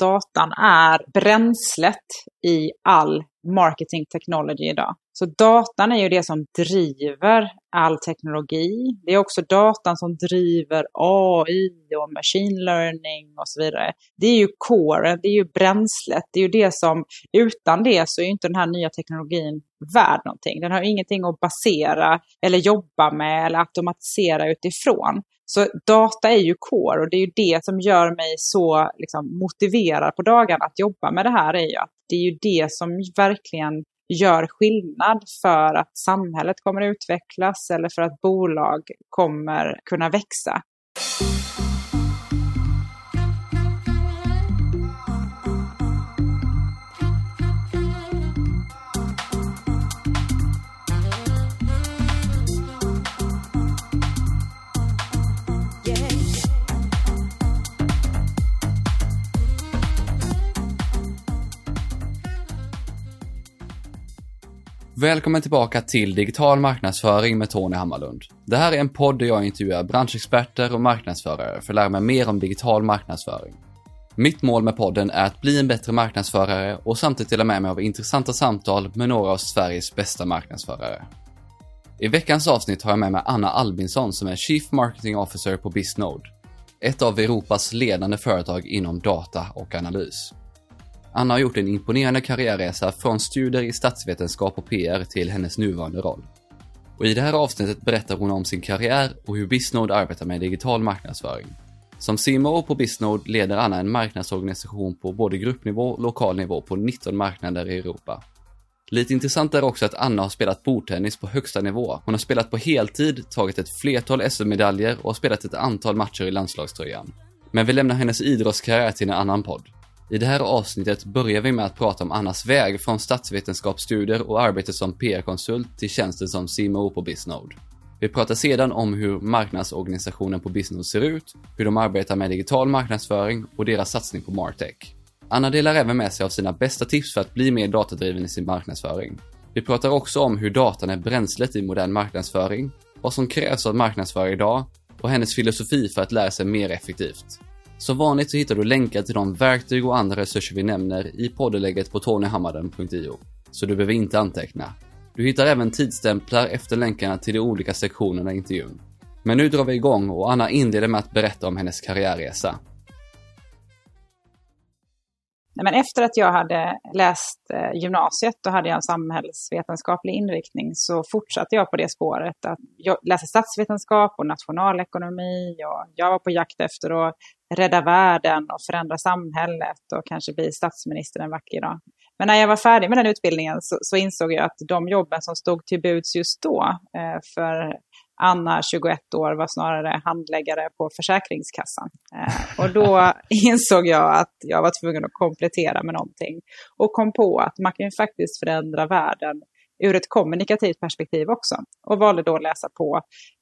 datan är bränslet i all marketing technology idag. Så datan är ju det som driver all teknologi. Det är också datan som driver AI och machine learning och så vidare. Det är ju core, det är ju bränslet, det är ju det som, utan det så är ju inte den här nya teknologin värd någonting. Den har ingenting att basera eller jobba med eller automatisera utifrån. Så data är ju core och det är ju det som gör mig så liksom, motiverad på dagarna att jobba med det här. är ju att Det är ju det som verkligen gör skillnad för att samhället kommer utvecklas eller för att bolag kommer kunna växa. Välkommen tillbaka till Digital marknadsföring med Tony Hammarlund. Det här är en podd där jag intervjuar branschexperter och marknadsförare för att lära mig mer om digital marknadsföring. Mitt mål med podden är att bli en bättre marknadsförare och samtidigt dela med mig av intressanta samtal med några av Sveriges bästa marknadsförare. I veckans avsnitt har jag med mig Anna Albinsson som är Chief Marketing Officer på Bisnode, ett av Europas ledande företag inom data och analys. Anna har gjort en imponerande karriärresa från studier i statsvetenskap och PR till hennes nuvarande roll. Och I det här avsnittet berättar hon om sin karriär och hur Bisnode arbetar med digital marknadsföring. Som CMO på Bisnode leder Anna en marknadsorganisation på både gruppnivå och lokal nivå på 19 marknader i Europa. Lite intressant är också att Anna har spelat bordtennis på högsta nivå. Hon har spelat på heltid, tagit ett flertal SM-medaljer och har spelat ett antal matcher i landslagströjan. Men vi lämnar hennes idrottskarriär till en annan podd. I det här avsnittet börjar vi med att prata om Annas väg från statsvetenskapsstudier och arbetet som PR-konsult till tjänsten som CMO på Bisnode. Vi pratar sedan om hur marknadsorganisationen på Bisnode ser ut, hur de arbetar med digital marknadsföring och deras satsning på Martech. Anna delar även med sig av sina bästa tips för att bli mer datadriven i sin marknadsföring. Vi pratar också om hur datan är bränslet i modern marknadsföring, vad som krävs av marknadsförare idag och hennes filosofi för att lära sig mer effektivt. Som vanligt så hittar du länkar till de verktyg och andra resurser vi nämner i poddelägget på tonyhammarden.io. Så du behöver inte anteckna. Du hittar även tidstämplar efter länkarna till de olika sektionerna i intervjun. Men nu drar vi igång och Anna inleder med att berätta om hennes karriärresa. Men efter att jag hade läst eh, gymnasiet, då hade jag en samhällsvetenskaplig inriktning, så fortsatte jag på det spåret. Att jag läste statsvetenskap och nationalekonomi och jag var på jakt efter att rädda världen och förändra samhället och kanske bli statsminister en vacker dag. Men när jag var färdig med den utbildningen så, så insåg jag att de jobben som stod till buds just då eh, för Anna, 21 år, var snarare handläggare på Försäkringskassan. Eh, och då insåg jag att jag var tvungen att komplettera med någonting. Och kom på att man kan ju faktiskt förändra världen ur ett kommunikativt perspektiv också. Och valde då att läsa på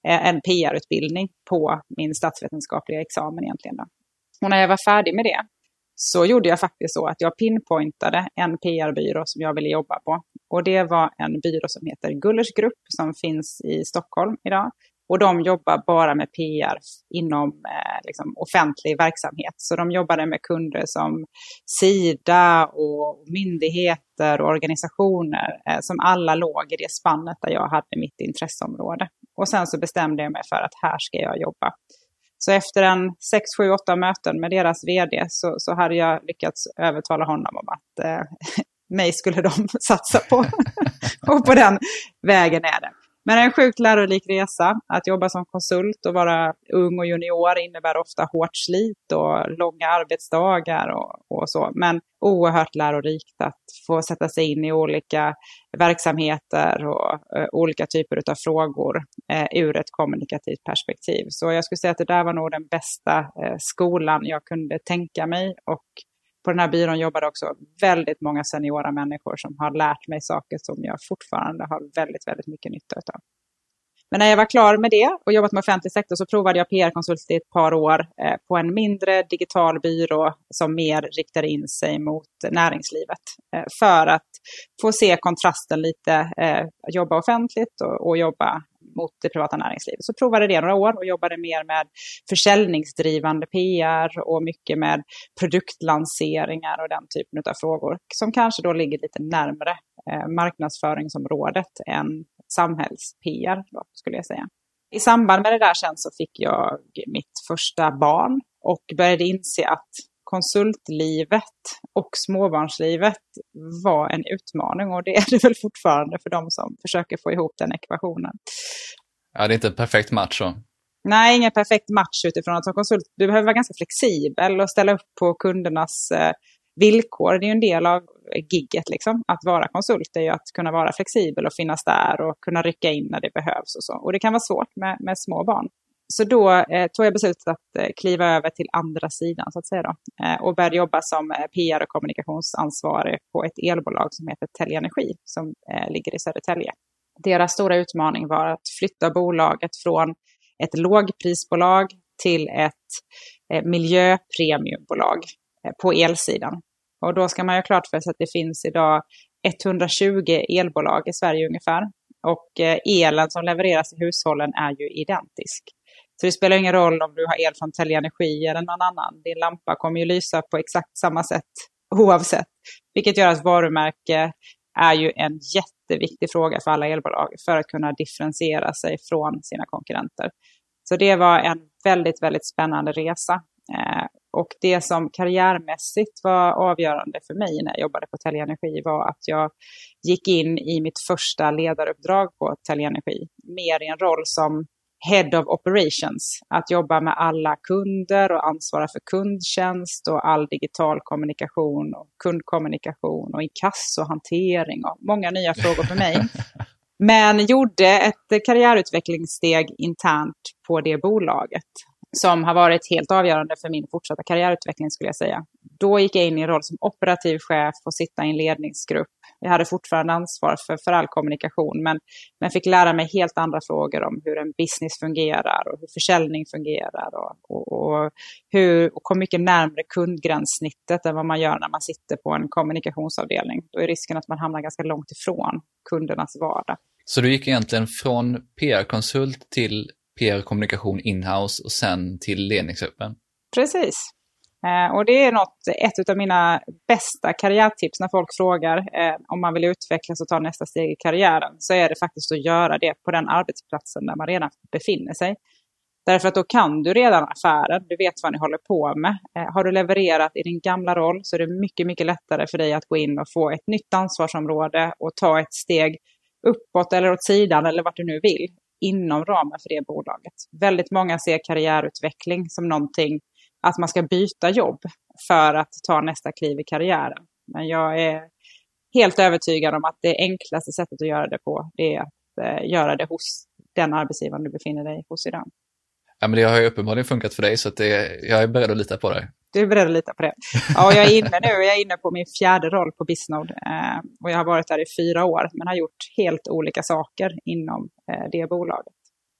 eh, en PR-utbildning på min statsvetenskapliga examen egentligen. Då. Och när jag var färdig med det så gjorde jag faktiskt så att jag pinpointade en PR-byrå som jag ville jobba på. Och det var en byrå som heter Gullers Grupp som finns i Stockholm idag. Och de jobbar bara med PR inom eh, liksom, offentlig verksamhet. Så de jobbade med kunder som Sida och myndigheter och organisationer eh, som alla låg i det spannet där jag hade mitt intresseområde. Och sen så bestämde jag mig för att här ska jag jobba. Så efter en 6, 7, 8 möten med deras vd så, så hade jag lyckats övertala honom om att eh, mig skulle de satsa på. och på den vägen är det. Men en sjukt lärorik resa. Att jobba som konsult och vara ung och junior innebär ofta hårt slit och långa arbetsdagar och, och så. Men oerhört lärorikt att få sätta sig in i olika verksamheter och uh, olika typer av frågor uh, ur ett kommunikativt perspektiv. Så jag skulle säga att det där var nog den bästa uh, skolan jag kunde tänka mig. Och på den här byrån jobbade också väldigt många seniora människor som har lärt mig saker som jag fortfarande har väldigt, väldigt mycket nytta av. Men när jag var klar med det och jobbat med offentlig sektor så provade jag PR-konsult i ett par år eh, på en mindre digital byrå som mer riktade in sig mot näringslivet. Eh, för att få se kontrasten lite, eh, jobba offentligt och, och jobba mot det privata näringslivet. Så provade det några år och jobbade mer med försäljningsdrivande PR och mycket med produktlanseringar och den typen av frågor som kanske då ligger lite närmre eh, marknadsföringsområdet än samhälls-PR skulle jag säga. I samband med det där sen så fick jag mitt första barn och började inse att konsultlivet och småbarnslivet var en utmaning och det är det väl fortfarande för de som försöker få ihop den ekvationen. Ja, det är inte en perfekt match så. Nej, ingen perfekt match utifrån att som konsult, du behöver vara ganska flexibel och ställa upp på kundernas eh, villkor. Det är ju en del av gigget, liksom. Att vara konsult är ju att kunna vara flexibel och finnas där och kunna rycka in när det behövs och så. Och det kan vara svårt med, med små barn. Så då eh, tog jag beslutet att eh, kliva över till andra sidan så att säga då, eh, och började jobba som eh, PR och kommunikationsansvarig på ett elbolag som heter Telge Energi som eh, ligger i Södertälje. Deras stora utmaning var att flytta bolaget från ett lågprisbolag till ett eh, miljöpremiumbolag eh, på elsidan. Och då ska man ju klart för sig att det finns idag 120 elbolag i Sverige ungefär. Och eh, elen som levereras i hushållen är ju identisk. Så det spelar ingen roll om du har el från Telia Energi eller någon annan. Din lampa kommer ju lysa på exakt samma sätt oavsett. Vilket gör att varumärke är ju en jätteviktig fråga för alla elbolag för att kunna differentiera sig från sina konkurrenter. Så det var en väldigt, väldigt spännande resa. Eh, och det som karriärmässigt var avgörande för mig när jag jobbade på Telia Energi var att jag gick in i mitt första ledaruppdrag på Telia Energi. Mer i en roll som Head of Operations, att jobba med alla kunder och ansvara för kundtjänst och all digital kommunikation och kundkommunikation och inkassohantering och många nya frågor för mig. Men gjorde ett karriärutvecklingssteg internt på det bolaget som har varit helt avgörande för min fortsatta karriärutveckling skulle jag säga. Då gick jag in i en roll som operativ chef och sitta i en ledningsgrupp. Jag hade fortfarande ansvar för, för all kommunikation, men, men fick lära mig helt andra frågor om hur en business fungerar och hur försäljning fungerar och, och, och, hur, och kom mycket närmare kundgränssnittet än vad man gör när man sitter på en kommunikationsavdelning. Då är risken att man hamnar ganska långt ifrån kundernas vardag. Så du gick egentligen från PR-konsult till PR-kommunikation inhouse och sen till ledningsgruppen. Precis. Eh, och det är något, ett av mina bästa karriärtips när folk frågar eh, om man vill utvecklas och ta nästa steg i karriären. Så är det faktiskt att göra det på den arbetsplatsen där man redan befinner sig. Därför att då kan du redan affären, du vet vad ni håller på med. Eh, har du levererat i din gamla roll så är det mycket, mycket lättare för dig att gå in och få ett nytt ansvarsområde och ta ett steg uppåt eller åt sidan eller vart du nu vill inom ramen för det bolaget. Väldigt många ser karriärutveckling som någonting att man ska byta jobb för att ta nästa kliv i karriären. Men jag är helt övertygad om att det enklaste sättet att göra det på, det är att eh, göra det hos den arbetsgivaren du befinner dig hos idag. Ja, men det har ju uppenbarligen funkat för dig, så det, jag är beredd att lita på dig. Du är beredd att lita på det. Ja, jag är inne nu. Jag är inne på min fjärde roll på Bisnode. Eh, och jag har varit där i fyra år, men har gjort helt olika saker inom eh, det bolaget.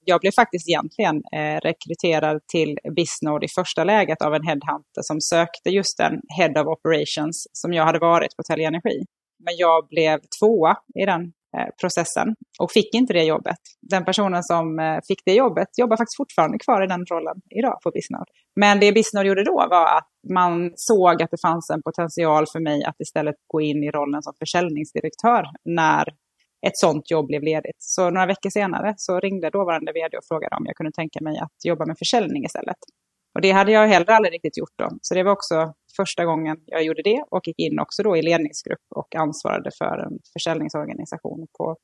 Jag blev faktiskt egentligen eh, rekryterad till Bisnode i första läget av en headhunter som sökte just en Head of Operations som jag hade varit på Telia Energi. Men jag blev tvåa i den eh, processen och fick inte det jobbet. Den personen som eh, fick det jobbet jobbar faktiskt fortfarande kvar i den rollen idag på Bisnode. Men det Bisnode gjorde då var att man såg att det fanns en potential för mig att istället gå in i rollen som försäljningsdirektör när ett sånt jobb blev ledigt. Så några veckor senare så ringde dåvarande vd och frågade om jag kunde tänka mig att jobba med försäljning istället. Och det hade jag heller aldrig riktigt gjort då. Så det var också första gången jag gjorde det och gick in också då i ledningsgrupp och ansvarade för en försäljningsorganisation på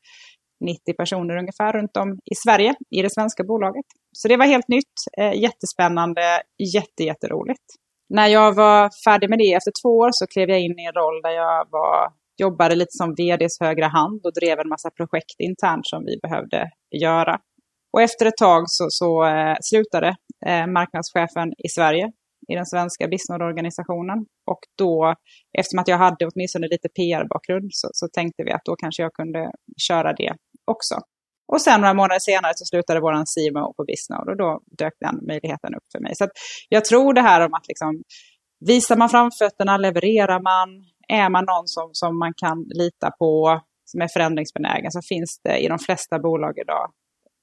90 personer ungefär runt om i Sverige, i det svenska bolaget. Så det var helt nytt, eh, jättespännande, jättejätteroligt. När jag var färdig med det efter två år så klev jag in i en roll där jag var, jobbade lite som vds högra hand och drev en massa projekt internt som vi behövde göra. Och efter ett tag så, så eh, slutade eh, marknadschefen i Sverige i den svenska businessorganisationen. Och då, eftersom att jag hade åtminstone lite PR-bakgrund, så, så, tänkte vi att då kanske jag kunde köra det också. Och sen några månader senare så slutade vår CMO på Bisnode och då dök den möjligheten upp för mig. Så jag tror det här om att liksom, visar man framfötterna, levererar man, är man någon som, som man kan lita på, som är förändringsbenägen, så finns det i de flesta bolag idag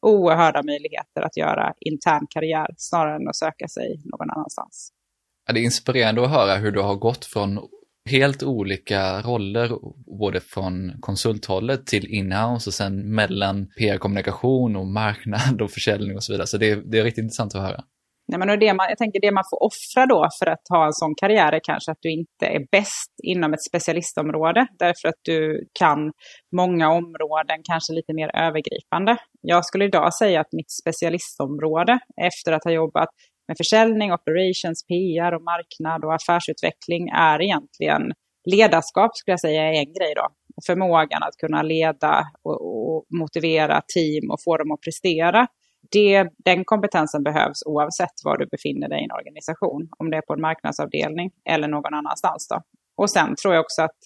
oerhörda möjligheter att göra intern karriär snarare än att söka sig någon annanstans. Det är inspirerande att höra hur du har gått från helt olika roller, både från konsulthållet till inhouse och sen mellan PR-kommunikation och marknad och försäljning och så vidare. Så det är, det är riktigt intressant att höra. Nej, men det man, jag tänker det man får offra då för att ha en sån karriär är kanske att du inte är bäst inom ett specialistområde. Därför att du kan många områden, kanske lite mer övergripande. Jag skulle idag säga att mitt specialistområde, efter att ha jobbat med försäljning, operations, PR och marknad och affärsutveckling, är egentligen ledarskap skulle jag säga är en grej då. Förmågan att kunna leda och, och motivera team och få dem att prestera det, den kompetensen behövs oavsett var du befinner dig i en organisation. Om det är på en marknadsavdelning eller någon annanstans. Då. Och sen tror jag också att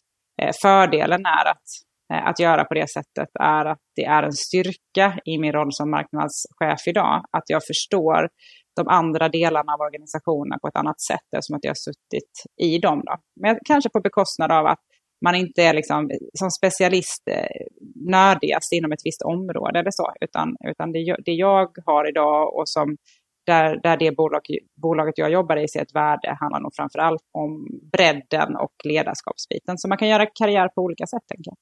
eh, fördelen är att, eh, att göra på det sättet är att det är en styrka i min roll som marknadschef idag. Att jag förstår de andra delarna av organisationen på ett annat sätt eftersom att jag har suttit i dem. Då. Men kanske på bekostnad av att man inte är liksom, som specialist eh, nördigast inom ett visst område eller så, utan, utan det, det jag har idag och som där, där det bolag, bolaget jag jobbar i ser ett värde handlar nog framför allt om bredden och ledarskapsbiten. Så man kan göra karriär på olika sätt, tänker jag.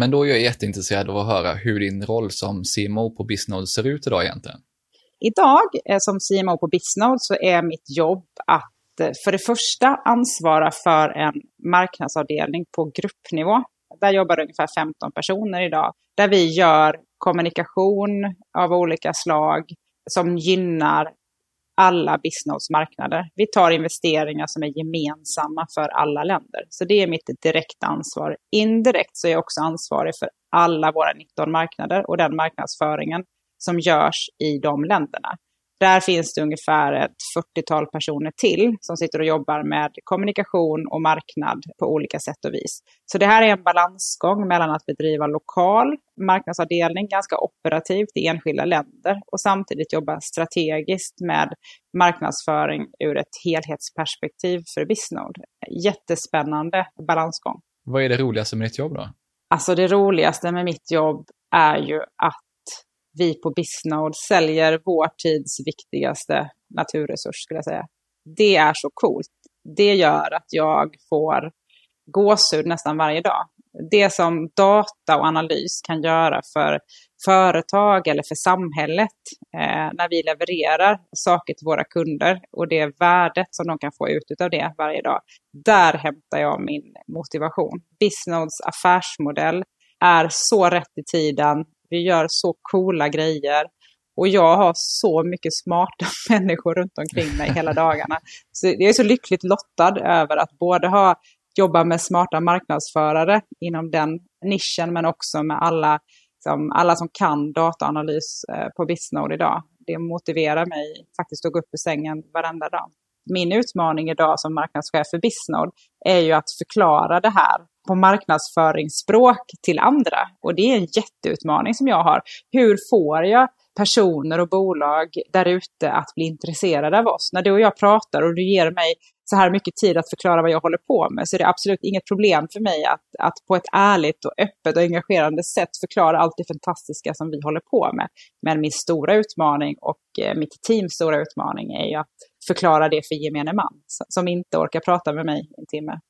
Men då är jag jätteintresserad av att höra hur din roll som CMO på Bisnode ser ut idag egentligen. Idag eh, som CMO på Bisnode så är mitt jobb att Eh, för det första ansvara för en marknadsavdelning på gruppnivå. Där jobbar ungefär 15 personer idag. Där vi gör kommunikation av olika slag som gynnar alla Bisnodes marknader. Vi tar investeringar som är gemensamma för alla länder. Så det är mitt direkta ansvar. Indirekt så är jag också ansvarig för alla våra 19 marknader och den marknadsföringen som görs i de länderna. Där finns det ungefär ett 40-tal personer till som sitter och jobbar med kommunikation och marknad på olika sätt och vis. Så det här är en balansgång mellan att bedriva lokal marknadsavdelning, ganska operativt i enskilda länder och samtidigt jobba strategiskt med marknadsföring ur ett helhetsperspektiv för Bisnode. Jättespännande balansgång. Vad är det roligaste med ditt jobb då? Alltså det roligaste med mitt jobb är ju att vi på Bisnode säljer vår tids viktigaste naturresurs, skulle jag säga. Det är så coolt. Det gör att jag får gåshud nästan varje dag. Det som data och analys kan göra för företag eller för samhället eh, när vi levererar saker till våra kunder och det värdet som de kan få ut av det varje dag. Där hämtar jag min motivation. Bisnodes affärsmodell är så rätt i tiden vi gör så coola grejer. Och jag har så mycket smarta människor runt omkring mig hela dagarna. Så jag är så lyckligt lottad över att både ha jobba med smarta marknadsförare inom den nischen, men också med alla, liksom, alla som kan dataanalys eh, på Bisnode idag. Det motiverar mig faktiskt att gå upp ur sängen varenda dag. Min utmaning idag som marknadschef för Bisnode är ju att förklara det här på marknadsföringsspråk till andra. Och det är en jätteutmaning som jag har. Hur får jag personer och bolag där ute att bli intresserade av oss? När du och jag pratar och du ger mig så här mycket tid att förklara vad jag håller på med så är det absolut inget problem för mig att, att på ett ärligt och öppet och engagerande sätt förklara allt det fantastiska som vi håller på med. Men min stora utmaning och eh, mitt teams stora utmaning är ju att förklara det för gemene man som inte orkar prata med mig en timme.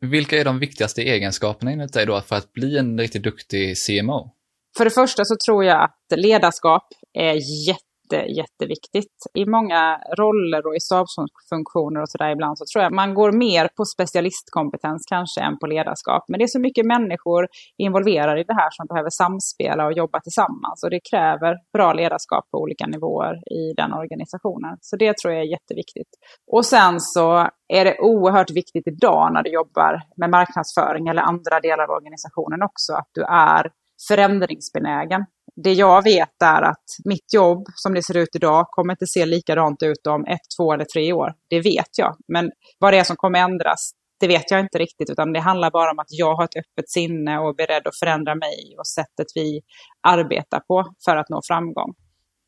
Vilka är de viktigaste egenskaperna enligt dig då för att bli en riktigt duktig CMO? För det första så tror jag att ledarskap är jätte jätte, jätteviktigt. I många roller och i stabsfunktioner och sådär ibland så tror jag man går mer på specialistkompetens kanske än på ledarskap. Men det är så mycket människor involverade i det här som behöver samspela och jobba tillsammans. Och det kräver bra ledarskap på olika nivåer i den organisationen. Så det tror jag är jätteviktigt. Och sen så är det oerhört viktigt idag när du jobbar med marknadsföring eller andra delar av organisationen också, att du är förändringsbenägen det jag vet är att mitt jobb som det ser ut idag kommer inte se likadant ut om ett, två eller tre år. Det vet jag. Men vad det är som kommer ändras, det vet jag inte riktigt. Utan det handlar bara om att jag har ett öppet sinne och är beredd att förändra mig och sättet vi arbetar på för att nå framgång.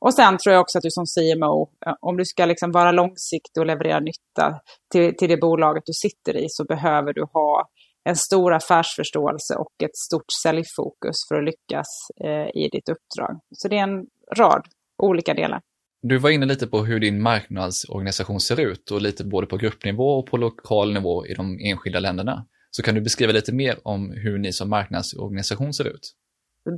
Och sen tror jag också att du som CMO, eh, om du ska liksom vara långsiktig och leverera nytta till, till det bolaget du sitter i så behöver du ha en stor affärsförståelse och ett stort säljfokus för att lyckas eh, i ditt uppdrag. Så det är en rad olika delar. Du var inne lite på hur din marknadsorganisation ser ut och lite både på gruppnivå och på lokal nivå i de enskilda länderna. Så kan du beskriva lite mer om hur ni som marknadsorganisation ser ut?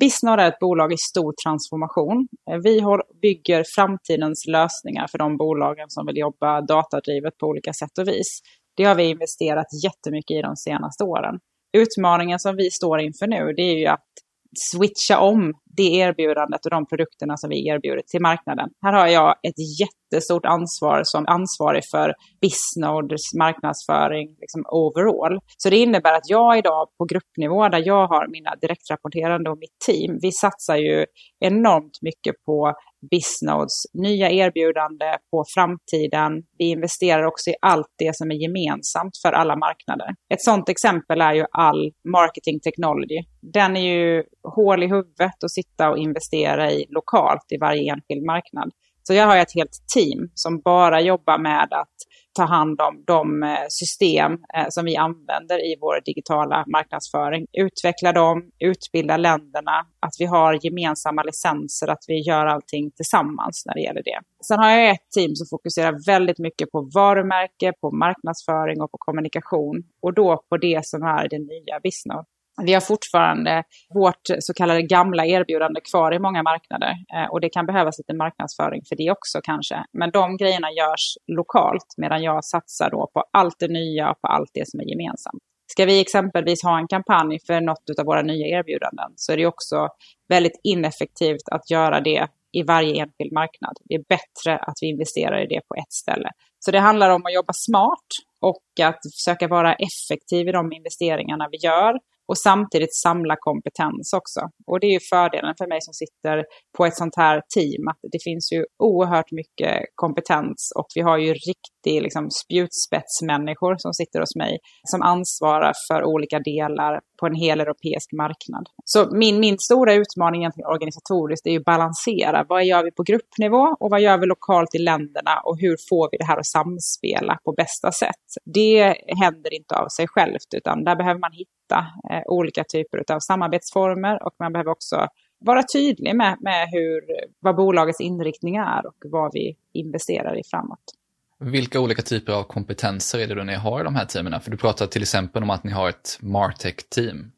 Bisnord är ett bolag i stor transformation. Vi bygger framtidens lösningar för de bolagen som vill jobba datadrivet på olika sätt och vis. Det har vi investerat jättemycket i de senaste åren. Utmaningen som vi står inför nu, det är ju att switcha om det erbjudandet och de produkterna som vi erbjuder till marknaden. Här har jag ett jättestort ansvar som ansvarig för Bisnodes marknadsföring liksom overall. Så det innebär att jag idag på gruppnivå, där jag har mina direktrapporterande och mitt team, vi satsar ju enormt mycket på Bisnodes nya erbjudande på framtiden. Vi investerar också i allt det som är gemensamt för alla marknader. Ett sådant exempel är ju all marketing technology. Den är ju hål i huvudet och sitter sitta och investera i lokalt i varje enskild marknad. Så jag har ett helt team som bara jobbar med att ta hand om de eh, system eh, som vi använder i vår digitala marknadsföring. Utveckla dem, utbilda länderna, att vi har gemensamma licenser, att vi gör allting tillsammans när det gäller det. Sen har jag ett team som fokuserar väldigt mycket på varumärke, på marknadsföring och på kommunikation. Och då på det som är det nya Bisnode. Vi har fortfarande vårt så kallade gamla erbjudande kvar i många marknader eh, och det kan behövas lite marknadsföring för det också kanske. Men de grejerna görs lokalt medan jag satsar då på allt det nya och på allt det som är gemensamt. Ska vi exempelvis ha en kampanj för något av våra nya erbjudanden så är det också väldigt ineffektivt att göra det i varje enskild marknad. Det är bättre att vi investerar i det på ett ställe. Så det handlar om att jobba smart och att försöka vara effektiv i de investeringarna vi gör och samtidigt samla kompetens också. Och det är ju fördelen för mig som sitter på ett sånt här team, att det finns ju oerhört mycket kompetens och vi har ju riktig liksom, spjutspetsmänniskor som sitter hos mig som ansvarar för olika delar på en hel europeisk marknad. Så min, min stora utmaning egentligen organisatoriskt är ju att balansera. Vad gör vi på gruppnivå och vad gör vi lokalt i länderna och hur får vi det här att samspela på bästa sätt? Det händer inte av sig självt utan där behöver man hitta eh, olika typer av samarbetsformer och man behöver också vara tydlig med, med hur, vad bolagets inriktning är och vad vi investerar i framåt. Vilka olika typer av kompetenser är det då ni har i de här teamen? För du pratar till exempel om att ni har ett Martech-team.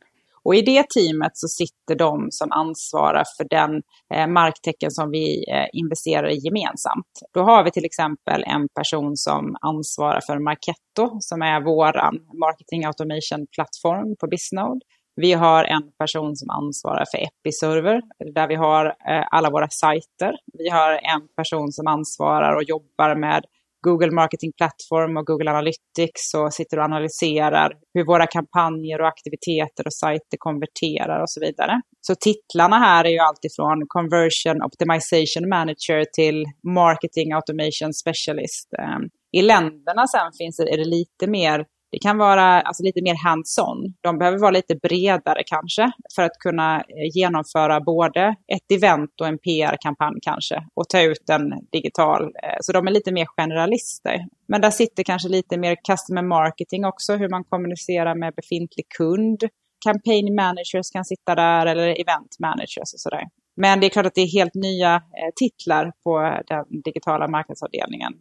Och i det teamet så sitter de som ansvarar för den eh, marktecken som vi eh, investerar i gemensamt. Då har vi till exempel en person som ansvarar för Marketo, som är vår um, marketing automation-plattform på Bisnode. Vi har en person som ansvarar för Episerver, där vi har eh, alla våra sajter. Vi har en person som ansvarar och jobbar med Google Marketing Platform och Google Analytics och sitter och analyserar hur våra kampanjer och aktiviteter och sajter konverterar och så vidare. Så titlarna här är ju alltifrån Conversion Optimization Manager till Marketing Automation Specialist. Ehm, I länderna sen finns det, är det lite mer det kan vara alltså, lite mer hands-on. De behöver vara lite bredare kanske för att kunna eh, genomföra både ett event och en PR-kampanj kanske och ta ut en digital. Eh, så de är lite mer generalister. Men där sitter kanske lite mer customer marketing också, hur man kommunicerar med befintlig kund. Campaign managers kan sitta där eller event managers och sådär. Men det är klart att det är helt nya eh, titlar på den digitala marknadsavdelningen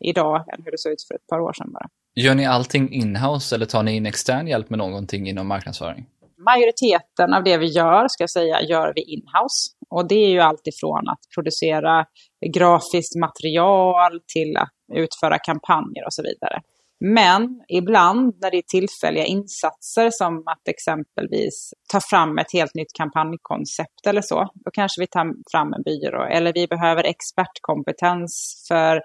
idag än hur det såg ut för ett par år sedan bara. Gör ni allting inhouse eller tar ni in extern hjälp med någonting inom marknadsföring? Majoriteten av det vi gör, ska jag säga, gör vi inhouse. Och det är ju alltifrån att producera grafiskt material till att utföra kampanjer och så vidare. Men ibland när det är tillfälliga insatser som att exempelvis ta fram ett helt nytt kampanjkoncept eller så, då kanske vi tar fram en byrå. Eller vi behöver expertkompetens för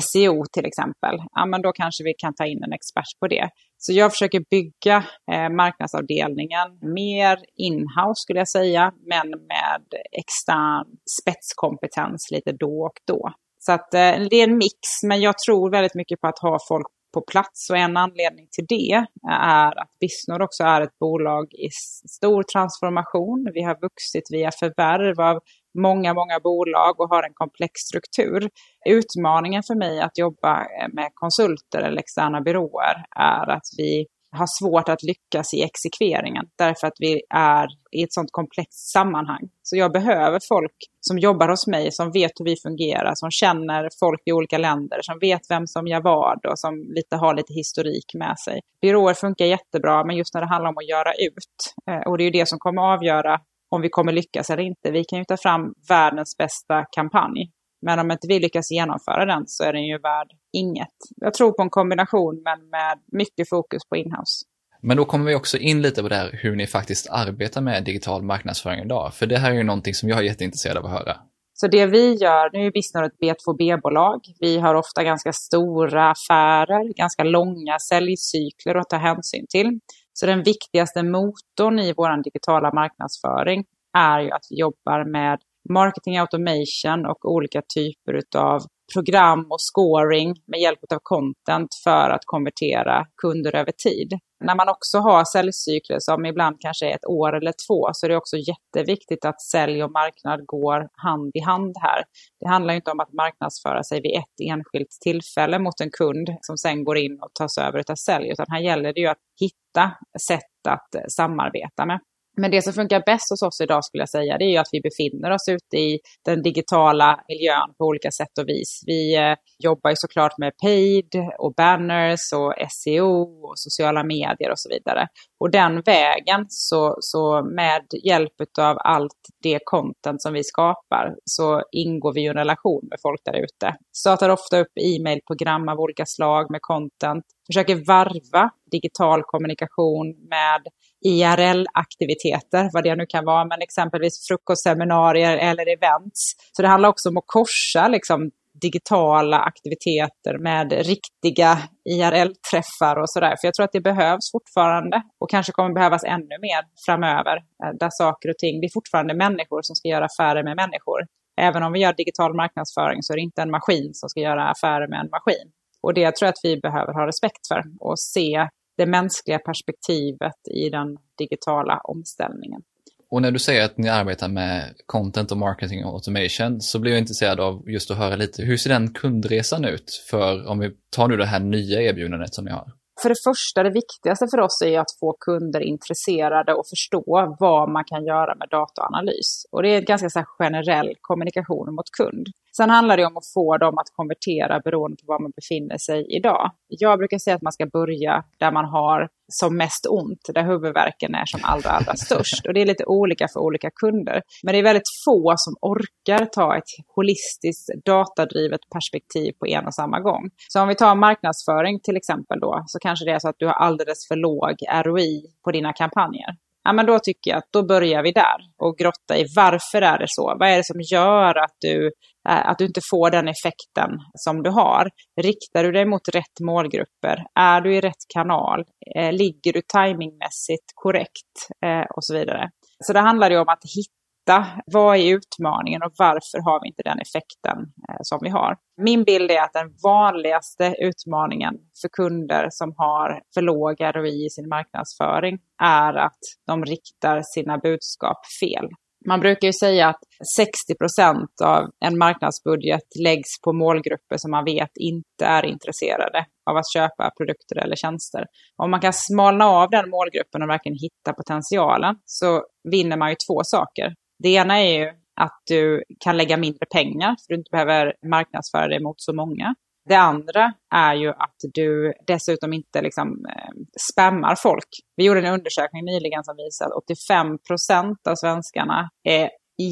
SEO till exempel, ja men då kanske vi kan ta in en expert på det. Så jag försöker bygga eh, marknadsavdelningen mer inhouse skulle jag säga, men med extern spetskompetens lite då och då. Så att eh, det är en mix, men jag tror väldigt mycket på att ha folk på plats och en anledning till det är att Bisnord också är ett bolag i stor transformation. Vi har vuxit via förvärv av många, många bolag och har en komplex struktur. Utmaningen för mig att jobba eh, med konsulter eller externa byråer är att vi har svårt att lyckas i exekveringen därför att vi är i ett sånt komplext sammanhang. Så jag behöver folk som jobbar hos mig, som vet hur vi fungerar, som känner folk i olika länder, som vet vem som gör vad och som lite har lite historik med sig. Byråer funkar jättebra, men just när det handlar om att göra ut, eh, och det är ju det som kommer avgöra om vi kommer lyckas eller inte. Vi kan ju ta fram världens bästa kampanj, men om inte vi lyckas genomföra den så är den ju värd inget. Jag tror på en kombination men med mycket fokus på inhouse. Men då kommer vi också in lite på det här hur ni faktiskt arbetar med digital marknadsföring idag. För det här är ju någonting som jag är jätteintresserad av att höra. Så det vi gör, nu är Bisnor ett B2B-bolag. Vi har ofta ganska stora affärer, ganska långa säljcykler att ta hänsyn till. Så den viktigaste motorn i vår digitala marknadsföring är ju att vi jobbar med marketing automation och olika typer av program och scoring med hjälp av content för att konvertera kunder över tid. När man också har säljcykler som ibland kanske är ett år eller två så är det också jätteviktigt att sälj och marknad går hand i hand här. Det handlar inte om att marknadsföra sig vid ett enskilt tillfälle mot en kund som sen går in och tas över av sälj, utan här gäller det ju att hitta sätt att samarbeta med. Men det som funkar bäst hos oss idag skulle jag säga, det är ju att vi befinner oss ute i den digitala miljön på olika sätt och vis. Vi eh, jobbar ju såklart med paid och banners och SEO och sociala medier och så vidare. Och den vägen, så, så med hjälp av allt det content som vi skapar, så ingår vi i en relation med folk där ute. Startar ofta upp e-mailprogram av olika slag med content. Försöker varva digital kommunikation med IRL-aktiviteter, vad det nu kan vara, men exempelvis frukostseminarier eller events. Så det handlar också om att korsa liksom, digitala aktiviteter med riktiga IRL-träffar och sådär. För jag tror att det behövs fortfarande och kanske kommer behövas ännu mer framöver. Eh, där saker och ting, det är fortfarande människor som ska göra affärer med människor. Även om vi gör digital marknadsföring så är det inte en maskin som ska göra affärer med en maskin. Och det tror jag att vi behöver ha respekt för och se det mänskliga perspektivet i den digitala omställningen. Och när du säger att ni arbetar med content och marketing och automation så blir jag intresserad av just att höra lite, hur ser den kundresan ut för om vi tar nu det här nya erbjudandet som ni har? För det första, det viktigaste för oss är att få kunder intresserade och förstå vad man kan göra med dataanalys. Och det är en ganska så generell kommunikation mot kund. Sen handlar det om att få dem att konvertera beroende på var man befinner sig idag. Jag brukar säga att man ska börja där man har som mest ont, där huvudvärken är som allra, allra störst. Och det är lite olika för olika kunder. Men det är väldigt få som orkar ta ett holistiskt datadrivet perspektiv på en och samma gång. Så om vi tar marknadsföring till exempel då, så kanske det är så att du har alldeles för låg ROI på dina kampanjer ja, men då tycker jag att då börjar vi där och grotta i varför är det så? Vad är det som gör att du, eh, att du inte får den effekten som du har? Riktar du dig mot rätt målgrupper? Är du i rätt kanal? Eh, ligger du timingmässigt korrekt? Eh, och så vidare. Så det handlar ju om att hitta hitta vad är utmaningen och varför har vi inte den effekten eh, som vi har. Min bild är att den vanligaste utmaningen för kunder som har för låg ROI i sin marknadsföring är att de riktar sina budskap fel. Man brukar ju säga att 60 procent av en marknadsbudget läggs på målgrupper som man vet inte är intresserade av att köpa produkter eller tjänster. Om man kan smalna av den målgruppen och verkligen hitta potentialen så vinner man ju två saker. Det ena är ju att du kan lägga mindre pengar för du inte behöver marknadsföra dig mot så många. Det andra är ju att du dessutom inte liksom, eh, spammar folk. Vi gjorde en undersökning nyligen som visade att 85 procent av svenskarna är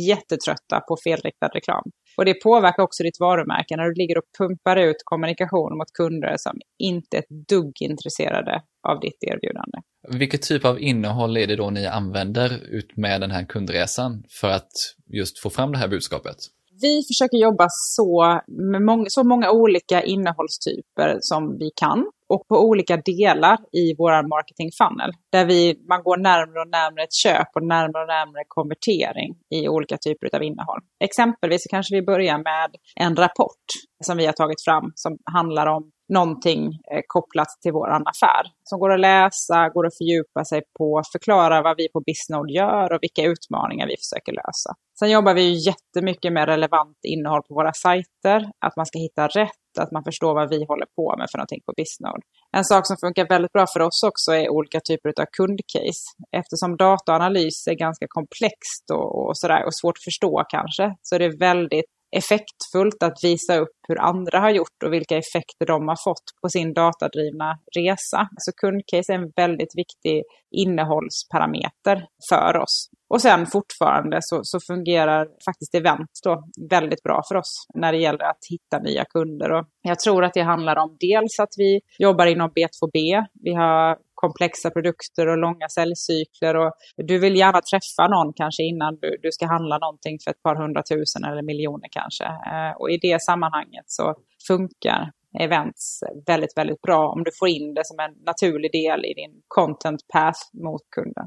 jättetrötta på felriktad reklam. Och det påverkar också ditt varumärke när du ligger och pumpar ut kommunikation mot kunder som inte är ett dugg intresserade av ditt erbjudande. Vilket typ av innehåll är det då ni använder ut med den här kundresan för att just få fram det här budskapet? Vi försöker jobba så med många, så många olika innehållstyper som vi kan och på olika delar i vår marketing funnel. Där vi, man går närmare och närmare ett köp och närmare och närmare konvertering i olika typer av innehåll. Exempelvis så kanske vi börjar med en rapport som vi har tagit fram som handlar om någonting eh, kopplat till vår affär. Som går att läsa, går att fördjupa sig på, förklara vad vi på Bisnode gör och vilka utmaningar vi försöker lösa. Sen jobbar vi ju jättemycket med relevant innehåll på våra sajter, att man ska hitta rätt att man förstår vad vi håller på med för någonting på Bisnode. En sak som funkar väldigt bra för oss också är olika typer av kundcase. Eftersom dataanalys är ganska komplext och, och, sådär, och svårt att förstå kanske, så är det väldigt effektfullt att visa upp hur andra har gjort och vilka effekter de har fått på sin datadrivna resa. Så kundcase är en väldigt viktig innehållsparameter för oss. Och sen fortfarande så, så, fungerar faktiskt event då väldigt bra för oss när det gäller att hitta nya kunder. Och jag tror att det handlar om dels att vi jobbar inom B2B. Vi har komplexa produkter och långa säljcykler. Och du vill gärna träffa någon kanske innan du, du ska handla någonting för ett par hundratusen eller miljoner kanske. Eh, och i det sammanhanget så funkar events väldigt, väldigt bra om du får in det som en naturlig del i din content path mot kunden.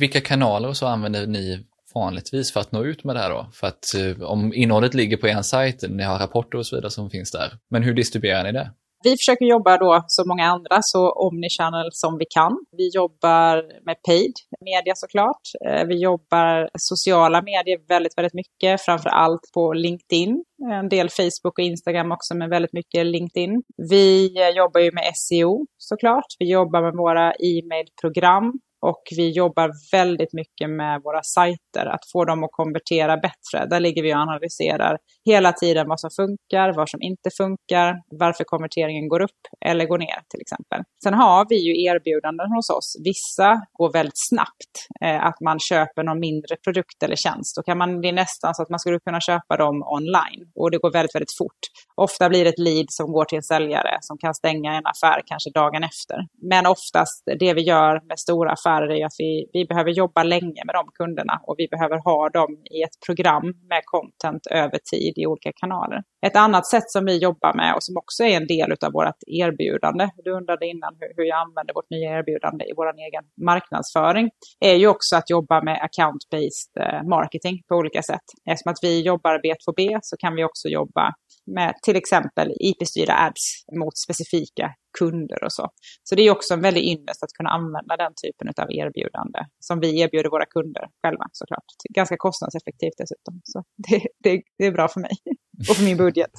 Vilka kanaler så använder ni vanligtvis för att nå ut med det här då? För att eh, om innehållet ligger på en sajt, ni har rapporter och så vidare som finns där. Men hur distribuerar ni det? Vi försöker jobba då som många andra så omnichannel som vi kan. Vi jobbar med paid media såklart. Eh, vi jobbar sociala medier väldigt, väldigt mycket, framför allt på LinkedIn. En del Facebook och Instagram också, men väldigt mycket LinkedIn. Vi jobbar ju med SEO såklart. Vi jobbar med våra e-mailprogram och vi jobbar väldigt mycket med våra sajter, att få dem att konvertera bättre. Där ligger vi och analyserar hela tiden vad som funkar, vad som inte funkar, varför konverteringen går upp eller går ner till exempel. Sen har vi ju erbjudanden hos oss. Vissa går väldigt snabbt, eh, att man köper någon mindre produkt eller tjänst. Då kan man, det är nästan så att man skulle kunna köpa dem online och det går väldigt, väldigt fort. Ofta blir det ett lead som går till en säljare som kan stänga en affär kanske dagen efter. Men oftast det vi gör med stora affärer är att vi, vi behöver jobba länge med de kunderna och vi behöver ha dem i ett program med content över tid i olika kanaler. Ett annat sätt som vi jobbar med och som också är en del av vårt erbjudande, du undrade innan hur, hur jag använder vårt nya erbjudande i vår egen marknadsföring, är ju också att jobba med account-based eh, marketing på olika sätt. Eftersom att vi jobbar B2B så kan vi också jobba med till exempel IP-styrda ads mot specifika kunder och så. Så det är också en väldig ynnest att kunna använda den typen av erbjudande som vi erbjuder våra kunder själva såklart. Ganska kostnadseffektivt dessutom. Så det, det, det är bra för mig och för min budget.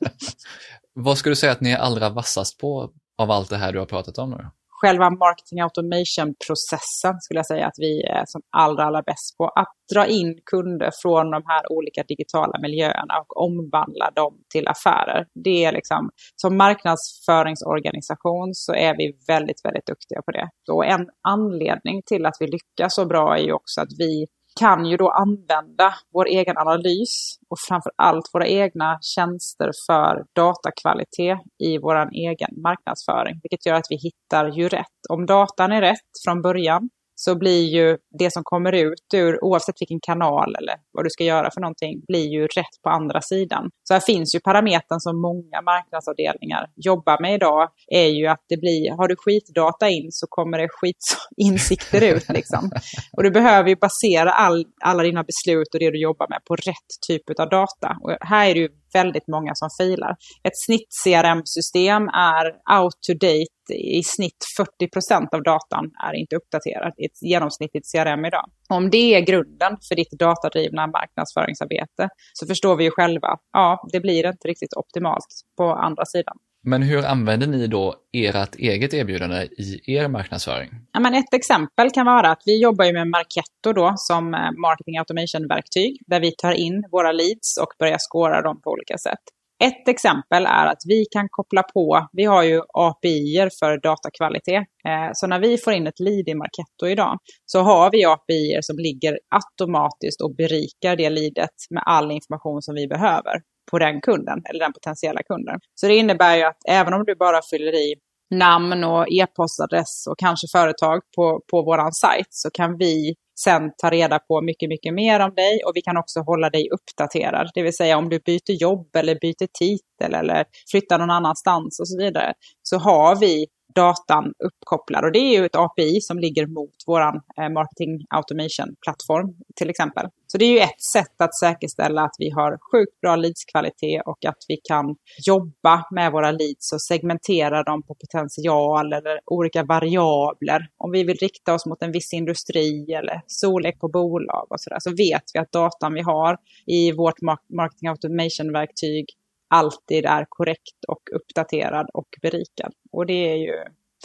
Vad skulle du säga att ni är allra vassast på av allt det här du har pratat om nu? Själva marketing automation-processen skulle jag säga att vi är som allra, allra bäst på. Att dra in kunder från de här olika digitala miljöerna och omvandla dem till affärer. Det är liksom, som marknadsföringsorganisation så är vi väldigt, väldigt duktiga på det. Och en anledning till att vi lyckas så bra är ju också att vi kan ju då använda vår egen analys och framför allt våra egna tjänster för datakvalitet i vår egen marknadsföring. Vilket gör att vi hittar ju rätt. Om datan är rätt från början så blir ju det som kommer ut ur, oavsett vilken kanal eller vad du ska göra för någonting, blir ju rätt på andra sidan. Så här finns ju parametern som många marknadsavdelningar jobbar med idag, är ju att det blir, har du skitdata in så kommer det skitinsikter ut liksom. Och du behöver ju basera all, alla dina beslut och det du jobbar med på rätt typ av data. Och här är det ju väldigt många som filar. Ett snitt-CRM-system är out to date i snitt 40 procent av datan är inte uppdaterad i ett genomsnittligt CRM idag. Om det är grunden för ditt datadrivna marknadsföringsarbete så förstår vi ju själva, ja, det blir inte riktigt optimalt på andra sidan. Men hur använder ni då ert eget erbjudande i er marknadsföring? Ja, men ett exempel kan vara att vi jobbar ju med Marketo då som eh, marketing automation-verktyg där vi tar in våra leads och börjar skåra dem på olika sätt. Ett exempel är att vi kan koppla på, vi har ju API för datakvalitet. Eh, så när vi får in ett lead i Marketo idag så har vi API som ligger automatiskt och berikar det leadet med all information som vi behöver på den kunden eller den potentiella kunden. Så det innebär ju att även om du bara fyller i namn och e-postadress och kanske företag på, på våran sajt så kan vi sen ta reda på mycket, mycket mer om dig och vi kan också hålla dig uppdaterad. Det vill säga om du byter jobb eller byter titel eller flyttar någon annanstans och så vidare så har vi datan uppkopplad. Och det är ju ett API som ligger mot vår eh, marketing automation-plattform till exempel. Så det är ju ett sätt att säkerställa att vi har sjukt bra leadskvalitet och att vi kan jobba med våra leads och segmentera dem på potential eller olika variabler. Om vi vill rikta oss mot en viss industri eller storlek på bolag och sådär så vet vi att datan vi har i vårt marketing automation-verktyg alltid är korrekt och uppdaterad och berikad. Och det är ju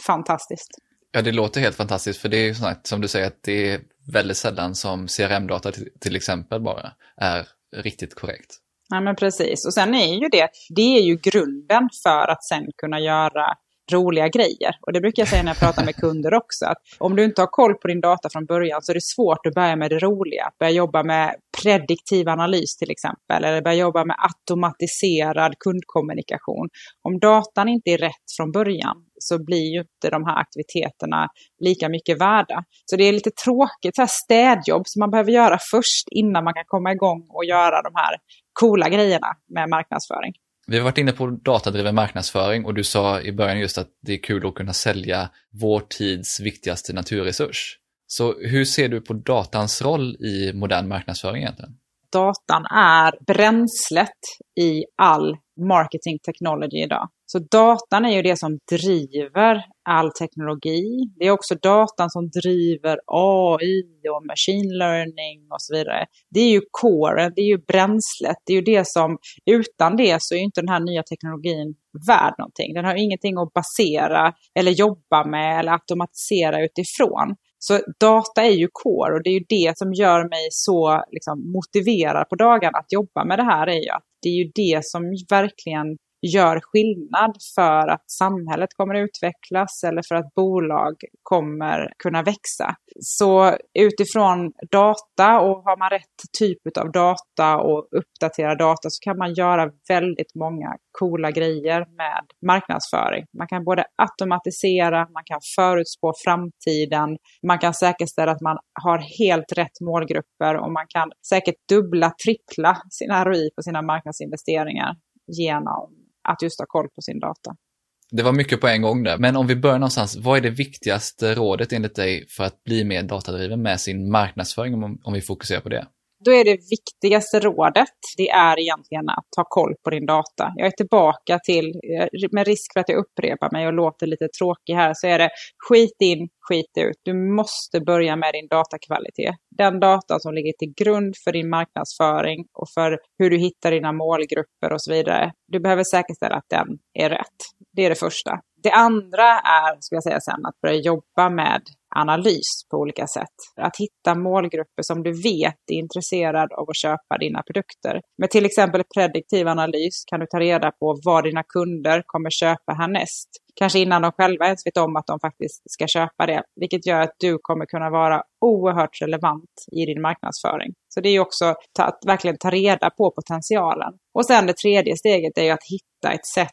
fantastiskt. Ja, det låter helt fantastiskt för det är ju sånt, som du säger att det är väldigt sällan som CRM-data till exempel bara är riktigt korrekt. Ja, men precis. Och sen är ju det, det är ju grunden för att sen kunna göra roliga grejer. Och det brukar jag säga när jag pratar med kunder också. Att om du inte har koll på din data från början så är det svårt att börja med det roliga. Börja jobba med prediktiv analys till exempel. Eller börja jobba med automatiserad kundkommunikation. Om datan inte är rätt från början så blir ju inte de här aktiviteterna lika mycket värda. Så det är lite tråkigt, så här städjobb som man behöver göra först innan man kan komma igång och göra de här coola grejerna med marknadsföring. Vi har varit inne på datadriven marknadsföring och du sa i början just att det är kul att kunna sälja vår tids viktigaste naturresurs. Så hur ser du på datans roll i modern marknadsföring egentligen? Datan är bränslet i all marketing technology idag. Så datan är ju det som driver all teknologi. Det är också datan som driver AI och machine learning och så vidare. Det är ju core, det är ju bränslet. Det är ju det som, utan det så är ju inte den här nya teknologin värd någonting. Den har ingenting att basera eller jobba med eller automatisera utifrån. Så data är ju core och det är ju det som gör mig så liksom, motiverad på dagarna att jobba med det här. är ju att Det är ju det som verkligen gör skillnad för att samhället kommer utvecklas eller för att bolag kommer kunna växa. Så utifrån data och har man rätt typ av data och uppdatera data så kan man göra väldigt många coola grejer med marknadsföring. Man kan både automatisera, man kan förutspå framtiden, man kan säkerställa att man har helt rätt målgrupper och man kan säkert dubbla, trippla sina ROI på sina marknadsinvesteringar genom att just ha koll på sin data. Det var mycket på en gång där, men om vi börjar någonstans, vad är det viktigaste rådet enligt dig för att bli mer datadriven med sin marknadsföring om, om vi fokuserar på det? Då är det viktigaste rådet, det är egentligen att ta koll på din data. Jag är tillbaka till, eh, med risk för att jag upprepar mig och låter lite tråkig här, så är det skit in, skit ut. Du måste börja med din datakvalitet. Den data som ligger till grund för din marknadsföring och för hur du hittar dina målgrupper och så vidare. Du behöver säkerställa att den är rätt. Det är det första. Det andra är, ska jag säga sen, att börja jobba med analys på olika sätt. Att hitta målgrupper som du vet är intresserad av att köpa dina produkter. Med till exempel prediktiv analys kan du ta reda på vad dina kunder kommer köpa härnäst. Kanske innan de själva ens vet om att de faktiskt ska köpa det. Vilket gör att du kommer kunna vara oerhört relevant i din marknadsföring. Så det är också att verkligen ta reda på potentialen. Och sen det tredje steget är att hitta ett sätt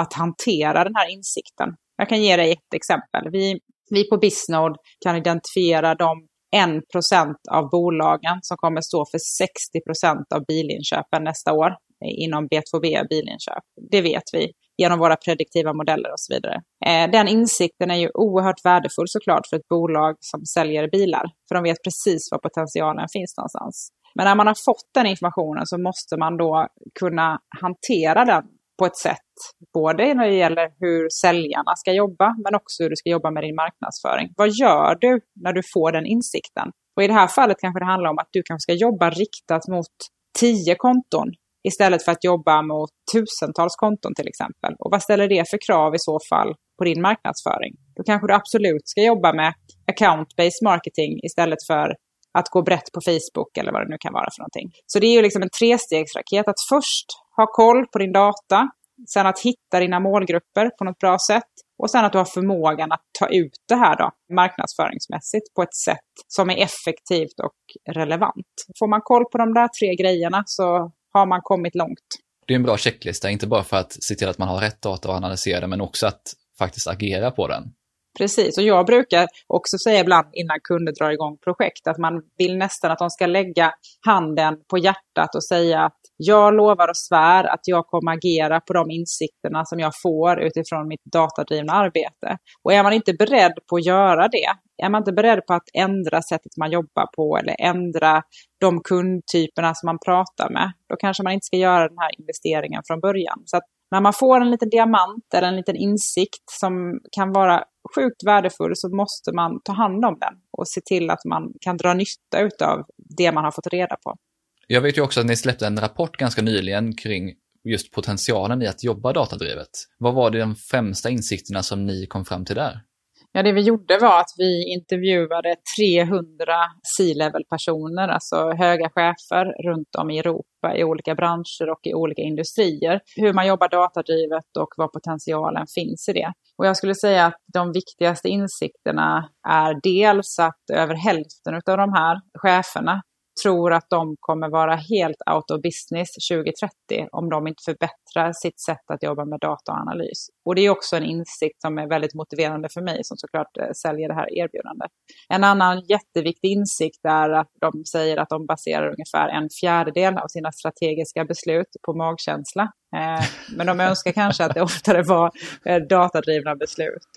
att hantera den här insikten. Jag kan ge dig ett exempel. Vi, vi på Bisnode kan identifiera de 1% av bolagen som kommer stå för 60% av bilinköpen nästa år inom B2B bilinköp. Det vet vi genom våra prediktiva modeller och så vidare. Eh, den insikten är ju oerhört värdefull såklart för ett bolag som säljer bilar. För de vet precis var potentialen finns någonstans. Men när man har fått den informationen så måste man då kunna hantera den på ett sätt, både när det gäller hur säljarna ska jobba, men också hur du ska jobba med din marknadsföring. Vad gör du när du får den insikten? Och i det här fallet kanske det handlar om att du kanske ska jobba riktat mot tio konton istället för att jobba mot tusentals konton till exempel. Och vad ställer det för krav i så fall på din marknadsföring? Då kanske du absolut ska jobba med account-based marketing istället för att gå brett på Facebook eller vad det nu kan vara för någonting. Så det är ju liksom en trestegsraket att först ha koll på din data, sen att hitta dina målgrupper på något bra sätt och sen att du har förmågan att ta ut det här då marknadsföringsmässigt på ett sätt som är effektivt och relevant. Får man koll på de där tre grejerna så har man kommit långt. Det är en bra checklista, inte bara för att se till att man har rätt data och analysera den, men också att faktiskt agera på den. Precis, och jag brukar också säga ibland innan kunder drar igång projekt att man vill nästan att de ska lägga handen på hjärtat och säga jag lovar och svär att jag kommer agera på de insikterna som jag får utifrån mitt datadrivna arbete. Och är man inte beredd på att göra det, är man inte beredd på att ändra sättet man jobbar på eller ändra de kundtyperna som man pratar med, då kanske man inte ska göra den här investeringen från början. Så att när man får en liten diamant eller en liten insikt som kan vara sjukt värdefull så måste man ta hand om den och se till att man kan dra nytta av det man har fått reda på. Jag vet ju också att ni släppte en rapport ganska nyligen kring just potentialen i att jobba datadrivet. Vad var de främsta insikterna som ni kom fram till där? Ja, det vi gjorde var att vi intervjuade 300 C-level-personer, alltså höga chefer runt om i Europa i olika branscher och i olika industrier. Hur man jobbar datadrivet och vad potentialen finns i det. Och jag skulle säga att de viktigaste insikterna är dels att över hälften av de här cheferna tror att de kommer vara helt out of business 2030 om de inte förbättrar sitt sätt att jobba med data och analys. Och det är också en insikt som är väldigt motiverande för mig som såklart eh, säljer det här erbjudandet. En annan jätteviktig insikt är att de säger att de baserar ungefär en fjärdedel av sina strategiska beslut på magkänsla. Eh, men de önskar kanske att det oftare var eh, datadrivna beslut.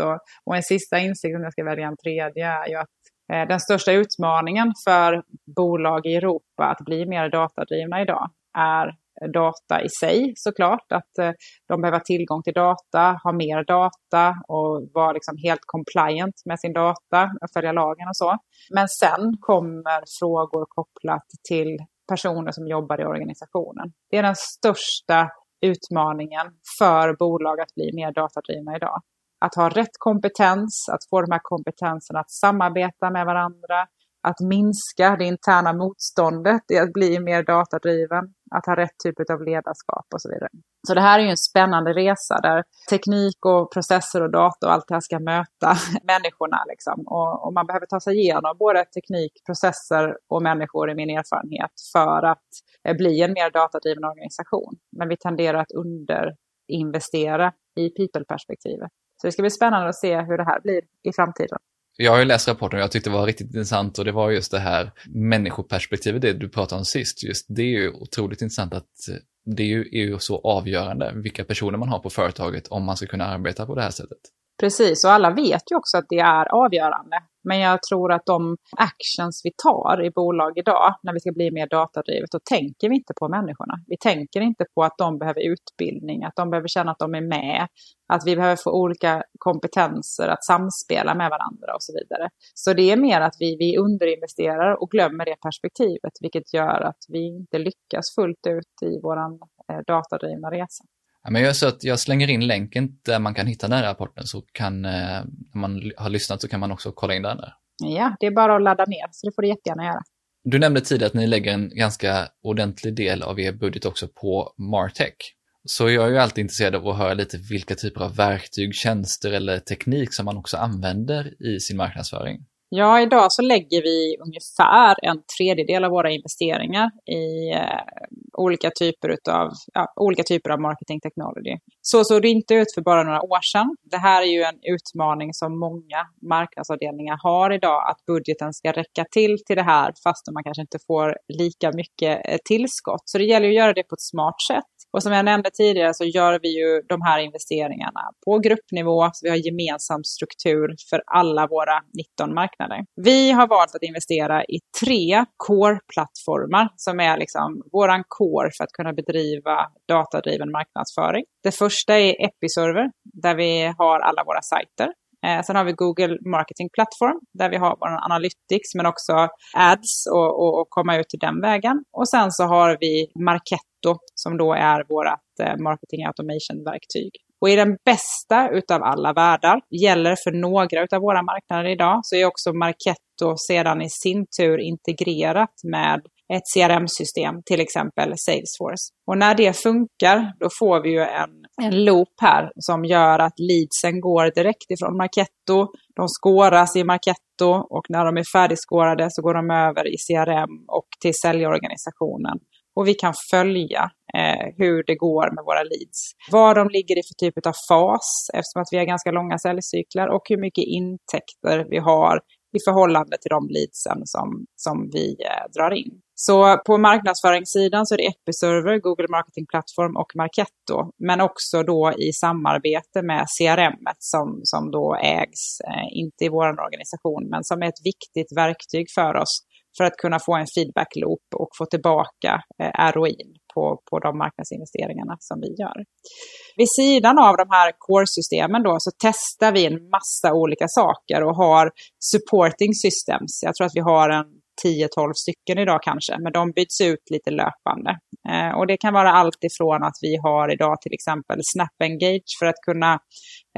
Och, en sista insikt, om jag ska välja en tredje, är ju att Eh, den största utmaningen för bolag i Europa att bli mer datadrivna idag är data i sig såklart. Att eh, de behöver ha tillgång till data, ha mer data och vara liksom helt compliant med sin data och följa lagen och så. Men sen kommer frågor kopplat till personer som jobbar i organisationen. Det är den största utmaningen för bolag att bli mer datadrivna idag att ha rätt kompetens, att få de här kompetenserna att samarbeta med varandra, att minska det interna motståndet i att bli mer datadriven, att ha rätt typ av ledarskap och så vidare. Så det här är ju en spännande resa där teknik och processer och data och allt det här ska möta människorna. Liksom. Och, och, man behöver ta sig igenom både teknik, processer och människor i min erfarenhet för att eh, bli en mer datadriven organisation. Men vi tenderar att underinvestera i people-perspektivet. Så det ska bli spännande att se hur det här blir i framtiden. Jag har ju läst rapporten och jag tyckte det var riktigt intressant och det var just det här människoperspektivet, det du pratade om sist. Just det är ju otroligt intressant att det är ju, är ju så avgörande vilka personer man har på företaget om man ska kunna arbeta på det här sättet. Precis, och alla vet ju också att det är avgörande. Men jag tror att de actions vi tar i bolag idag, när vi ska bli mer datadrivet, då tänker vi inte på människorna. Vi tänker inte på att de behöver utbildning, att de behöver känna att de är med, att vi behöver få olika kompetenser att samspela med varandra och så vidare. Så det är mer att vi, vi underinvesterar och glömmer det perspektivet, vilket gör att vi inte lyckas fullt ut i vår eh, datadrivna resa. Ja, men jag, så att jag slänger in länken där man kan hitta den här rapporten så kan, eh, när man har lyssnat så kan man också kolla in den där. Ja, det är bara att ladda ner, så det får du jättegärna göra. Du nämnde tidigare att ni lägger en ganska ordentlig del av er budget också på Martech. Så jag är ju alltid intresserad av att höra lite vilka typer av verktyg, tjänster eller teknik som man också använder i sin marknadsföring. Ja, idag så lägger vi ungefär en tredjedel av våra investeringar i eh, olika, typer utav, ja, olika typer av marketing technology. Så såg det inte ut för bara några år sedan. Det här är ju en utmaning som många marknadsavdelningar har idag, att budgeten ska räcka till till det här fast man kanske inte får lika mycket eh, tillskott. Så det gäller att göra det på ett smart sätt. Och som jag nämnde tidigare så gör vi ju de här investeringarna på gruppnivå, så vi har gemensam struktur för alla våra 19 marknader. Vi har valt att investera i tre core-plattformar som är liksom våran core för att kunna bedriva datadriven marknadsföring. Det första är Episerver, där vi har alla våra sajter. Eh, sen har vi Google Marketing Platform där vi har vår Analytics men också Ads och, och, och komma ut till den vägen. Och sen så har vi Marketo som då är vårt eh, Marketing Automation-verktyg. Och i den bästa utav alla världar, gäller för några utav våra marknader idag, så är också Marketo sedan i sin tur integrerat med ett CRM-system, till exempel Salesforce. Och när det funkar, då får vi ju en, en loop här som gör att leadsen går direkt ifrån Marketo, de skåras i Marketo och när de är färdigskårade så går de över i CRM och till säljorganisationen. Och vi kan följa eh, hur det går med våra leads. Vad de ligger i för typ av fas, eftersom att vi har ganska långa säljcyklar, och hur mycket intäkter vi har i förhållande till de leadsen som, som vi eh, drar in. Så på marknadsföringssidan så är det Episerver, Google Marketing Platform och Marketo. Men också då i samarbete med CRM som, som då ägs, eh, inte i vår organisation, men som är ett viktigt verktyg för oss för att kunna få en feedback loop och få tillbaka eh, ROI på, på de marknadsinvesteringarna som vi gör. Vid sidan av de här core-systemen då så testar vi en massa olika saker och har supporting systems. Jag tror att vi har en 10-12 stycken idag kanske, men de byts ut lite löpande. Eh, och det kan vara allt ifrån att vi har idag till exempel Snap Engage för att kunna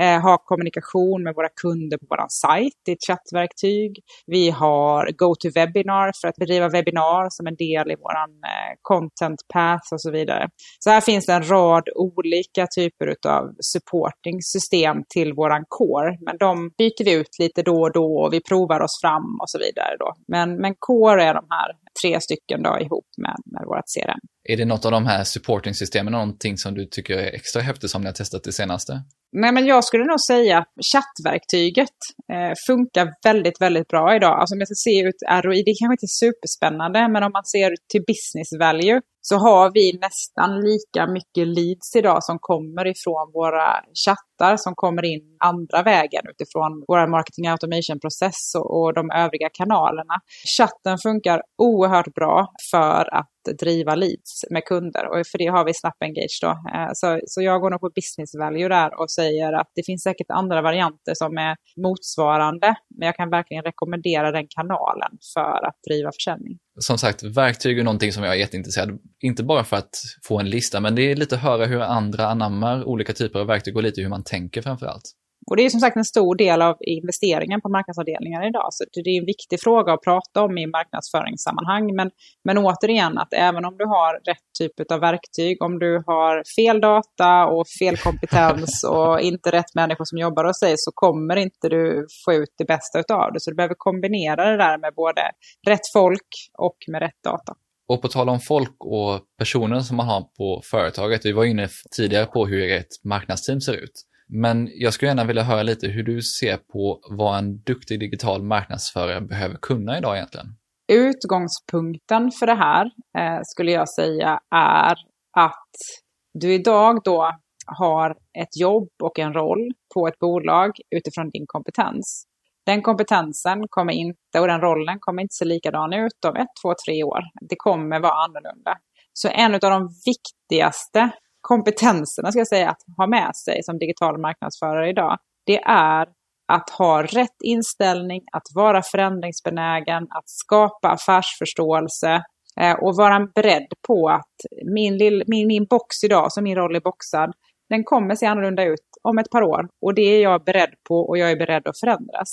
eh, ha kommunikation med våra kunder på vår sajt i ett chattverktyg. Vi har GoToWebinar för att bedriva webbinar som en del i vår eh, content path och så vidare. Så här finns det en rad olika typer av supporting system till våran core. Men de byter vi ut lite då och då och vi provar oss fram och så vidare. Då. Men, men core är de här tre stycken då ihop med, med vårt CRM. Är det något av de här supporting-systemen någonting som du tycker är extra häftigt som ni har testat det senaste? Nej, men jag skulle nog säga att chattverktyget eh, funkar väldigt, väldigt bra idag. Alltså om jag ska se ut ROI, det kanske inte är superspännande, men om man ser till business value så har vi nästan lika mycket leads idag som kommer ifrån våra chattar som kommer in andra vägen utifrån vår marketing automation-process och, och de övriga kanalerna. Chatten funkar oerhört bra för att driva leads med kunder och för det har vi Snap Engage då. Eh, så, så jag går nog på business value där och säger att det finns säkert andra varianter som är motsvarande, men jag kan verkligen rekommendera den kanalen för att driva försäljning. Som sagt, verktyg är någonting som jag är jätteintresserad Inte bara för att få en lista, men det är lite att höra hur andra anammar olika typer av verktyg och lite hur man tänker framför allt. Och det är som sagt en stor del av investeringen på marknadsavdelningar idag. Så det är en viktig fråga att prata om i marknadsföringssammanhang. Men, men återigen, att även om du har rätt typ av verktyg, om du har fel data och fel kompetens och inte rätt människor som jobbar hos dig, så kommer inte du få ut det bästa av det. Så du behöver kombinera det där med både rätt folk och med rätt data. Och på tal om folk och personer som man har på företaget, vi var inne tidigare på hur ett marknadsteam ser ut. Men jag skulle gärna vilja höra lite hur du ser på vad en duktig digital marknadsförare behöver kunna idag egentligen. Utgångspunkten för det här eh, skulle jag säga är att du idag då har ett jobb och en roll på ett bolag utifrån din kompetens. Den kompetensen kommer inte, och den rollen kommer inte se likadan ut om ett, två, tre år. Det kommer vara annorlunda. Så en av de viktigaste kompetenserna ska jag säga att ha med sig som digital marknadsförare idag, det är att ha rätt inställning, att vara förändringsbenägen, att skapa affärsförståelse eh, och vara beredd på att min, lill, min, min box idag, som min roll är boxad, den kommer se annorlunda ut om ett par år. Och det är jag beredd på och jag är beredd att förändras.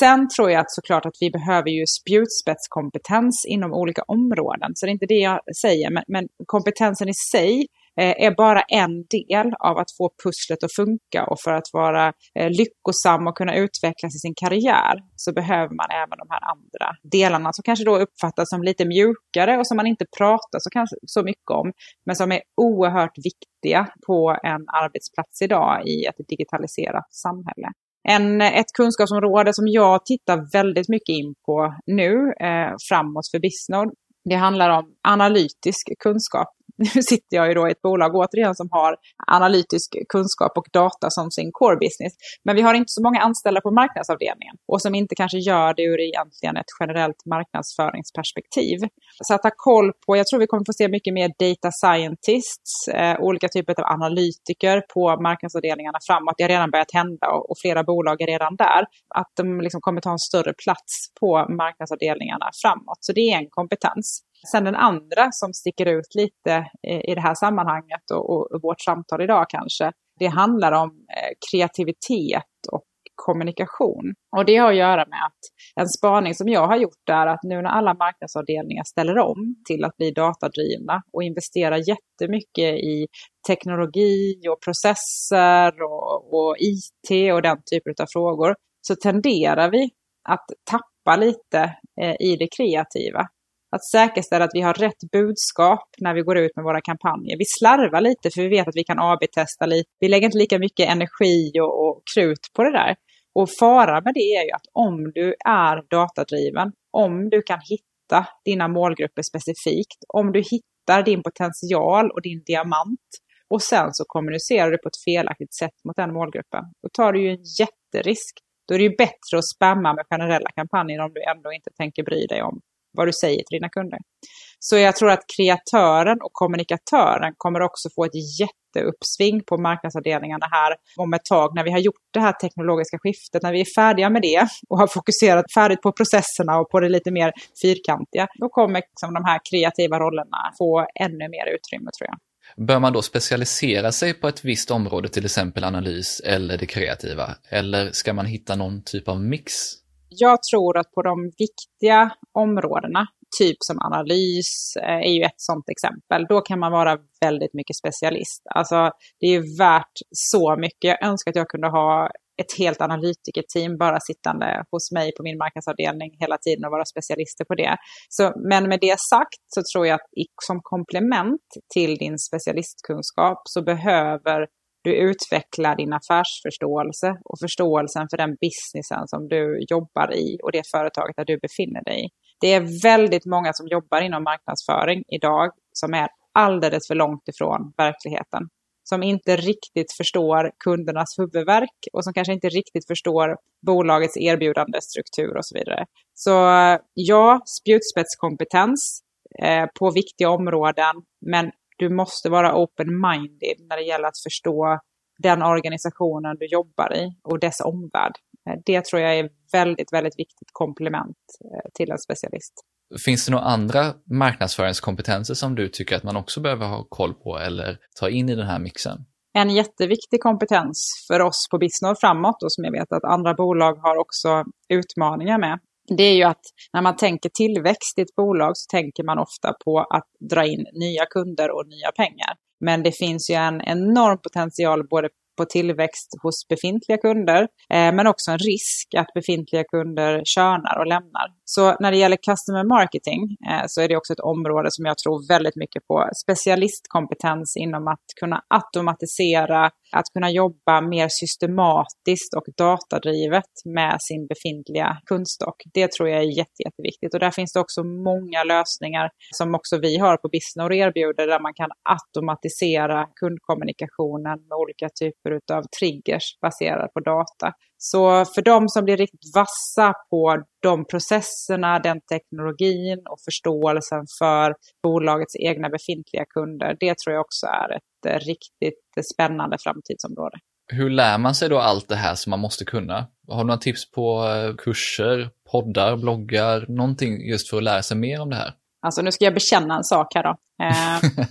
Sen tror jag att såklart att vi behöver ju spjutspetskompetens inom olika områden. Så det är inte det jag säger, men, men kompetensen i sig Eh, är bara en del av att få pusslet att funka och för att vara eh, lyckosam och kunna utvecklas i sin karriär så behöver man även de här andra delarna som kanske då uppfattas som lite mjukare och som man inte pratar så, kanske, så mycket om men som är oerhört viktiga på en arbetsplats idag i ett digitaliserat samhälle. En, ett kunskapsområde som jag tittar väldigt mycket in på nu eh, framåt för Bisnode det handlar om analytisk kunskap nu sitter jag ju då i ett bolag återigen som har analytisk kunskap och data som sin core business. Men vi har inte så många anställda på marknadsavdelningen och som inte kanske gör det ur egentligen ett generellt marknadsföringsperspektiv. Så att ha koll på, jag tror vi kommer få se mycket mer data scientists, eh, olika typer av analytiker på marknadsavdelningarna framåt. Det har redan börjat hända och, och flera bolag är redan där. Att de liksom kommer ta en större plats på marknadsavdelningarna framåt. Så det är en kompetens. Sen den andra som sticker ut lite i det här sammanhanget och, och vårt samtal idag kanske, det handlar om eh, kreativitet och kommunikation. Och det har att göra med att en spaning som jag har gjort är att nu när alla marknadsavdelningar ställer om till att bli datadrivna och investerar jättemycket i teknologi och processer och, och IT och den typen av frågor så tenderar vi att tappa lite eh, i det kreativa att säkerställa att vi har rätt budskap när vi går ut med våra kampanjer. Vi slarvar lite för vi vet att vi kan AB-testa lite. Vi lägger inte lika mycket energi och, och krut på det där. Och faran med det är ju att om du är datadriven, om du kan hitta dina målgrupper specifikt, om du hittar din potential och din diamant och sen så kommunicerar du på ett felaktigt sätt mot den målgruppen, då tar du ju en jätterisk. Då är det ju bättre att spamma med generella kampanjer om du ändå inte tänker bry dig om vad du säger till dina kunder. Så jag tror att kreatören och kommunikatören kommer också få ett jätteuppsving på marknadsavdelningarna här om ett tag när vi har gjort det här teknologiska skiftet, när vi är färdiga med det och har fokuserat färdigt på processerna och på det lite mer fyrkantiga. Då kommer liksom de här kreativa rollerna få ännu mer utrymme tror jag. Bör man då specialisera sig på ett visst område, till exempel analys eller det kreativa? Eller ska man hitta någon typ av mix? Jag tror att på de viktiga områdena, typ som analys eh, är ju ett sådant exempel, då kan man vara väldigt mycket specialist. Alltså det är ju värt så mycket. Jag önskar att jag kunde ha ett helt analytikerteam bara sittande hos mig på min marknadsavdelning hela tiden och vara specialister på det. Så, men med det sagt så tror jag att som komplement till din specialistkunskap så behöver du utvecklar din affärsförståelse och förståelsen för den businessen som du jobbar i och det företaget där du befinner dig i. Det är väldigt många som jobbar inom marknadsföring idag som är alldeles för långt ifrån verkligheten som inte riktigt förstår kundernas huvudverk och som kanske inte riktigt förstår bolagets erbjudande struktur och så vidare. Så ja, spjutspetskompetens eh, på viktiga områden, men du måste vara open-minded när det gäller att förstå den organisationen du jobbar i och dess omvärld. Eh, det tror jag är väldigt, väldigt viktigt komplement eh, till en specialist. Finns det några andra marknadsföringskompetenser som du tycker att man också behöver ha koll på eller ta in i den här mixen? En jätteviktig kompetens för oss på Bisnor framåt och som jag vet att andra bolag har också utmaningar med. Det är ju att när man tänker tillväxt i ett bolag så tänker man ofta på att dra in nya kunder och nya pengar. Men det finns ju en enorm potential både på tillväxt hos befintliga kunder, eh, men också en risk att befintliga kunder körnar och lämnar. Så när det gäller customer marketing eh, så är det också ett område som jag tror väldigt mycket på specialistkompetens inom att kunna automatisera, att kunna jobba mer systematiskt och datadrivet med sin befintliga kundstock. Det tror jag är jätte, jätteviktigt och där finns det också många lösningar som också vi har på Bisnor erbjuder där man kan automatisera kundkommunikationen med olika typer av triggers baserade på data. Så för de som blir riktigt vassa på de processerna, den teknologin och förståelsen för bolagets egna befintliga kunder, det tror jag också är ett riktigt spännande framtidsområde. Hur lär man sig då allt det här som man måste kunna? Har du några tips på eh, kurser, poddar, bloggar, någonting just för att lära sig mer om det här? Alltså nu ska jag bekänna en sak här då. Eh,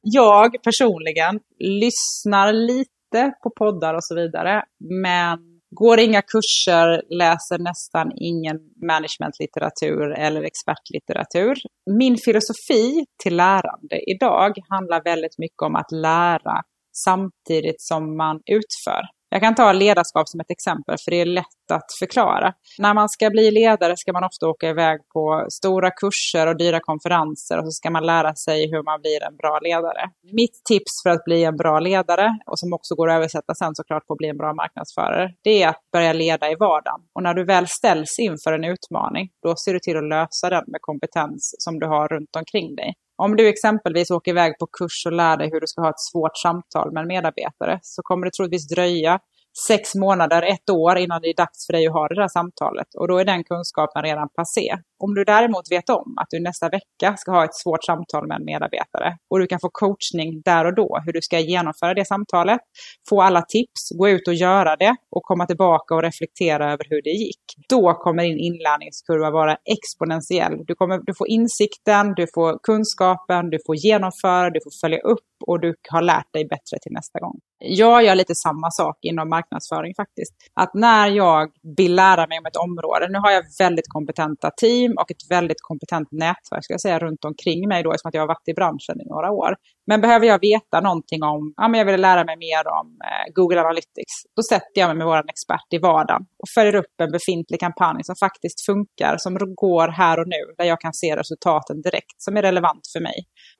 jag personligen lyssnar lite på poddar och så vidare. Men går inga kurser, läser nästan ingen managementlitteratur eller expertlitteratur. Min filosofi till lärande idag handlar väldigt mycket om att lära samtidigt som man utför. Jag kan ta ledarskap som ett exempel, för det är lätt att förklara. När man ska bli ledare ska man ofta åka iväg på stora kurser och dyra konferenser och så ska man lära sig hur man blir en bra ledare. Mitt tips för att bli en bra ledare, och som också går att översätta sen såklart på att bli en bra marknadsförare, det är att börja leda i vardagen. Och när du väl ställs inför en utmaning, då ser du till att lösa den med kompetens som du har runt omkring dig. Om du exempelvis åker iväg på kurs och lär dig hur du ska ha ett svårt samtal med en medarbetare så kommer det troligtvis dröja sex månader, ett år innan det är dags för dig att ha det där samtalet. Och då är den kunskapen redan passé. Om du däremot vet om att du nästa vecka ska ha ett svårt samtal med en medarbetare och du kan få coachning där och då hur du ska genomföra det samtalet, få alla tips, gå ut och göra det och komma tillbaka och reflektera över hur det gick. Då kommer din inlärningskurva vara exponentiell. Du, kommer, du får insikten, du får kunskapen, du får genomföra, du får följa upp och du har lärt dig bättre till nästa gång. Jag gör lite samma sak inom marknadsföring faktiskt. Att när jag vill lära mig om ett område, nu har jag väldigt kompetenta team och ett väldigt kompetent nätverk ska jag säga runt omkring mig då, eftersom att jag har varit i branschen i några år. Men behöver jag veta någonting om, ja men jag vill lära mig mer om eh, Google Analytics, då sätter jag mig med vår expert i vardagen och följer upp en befintlig kampanj som faktiskt funkar, som går här och nu, där jag kan se resultaten direkt, som är relevant för mig.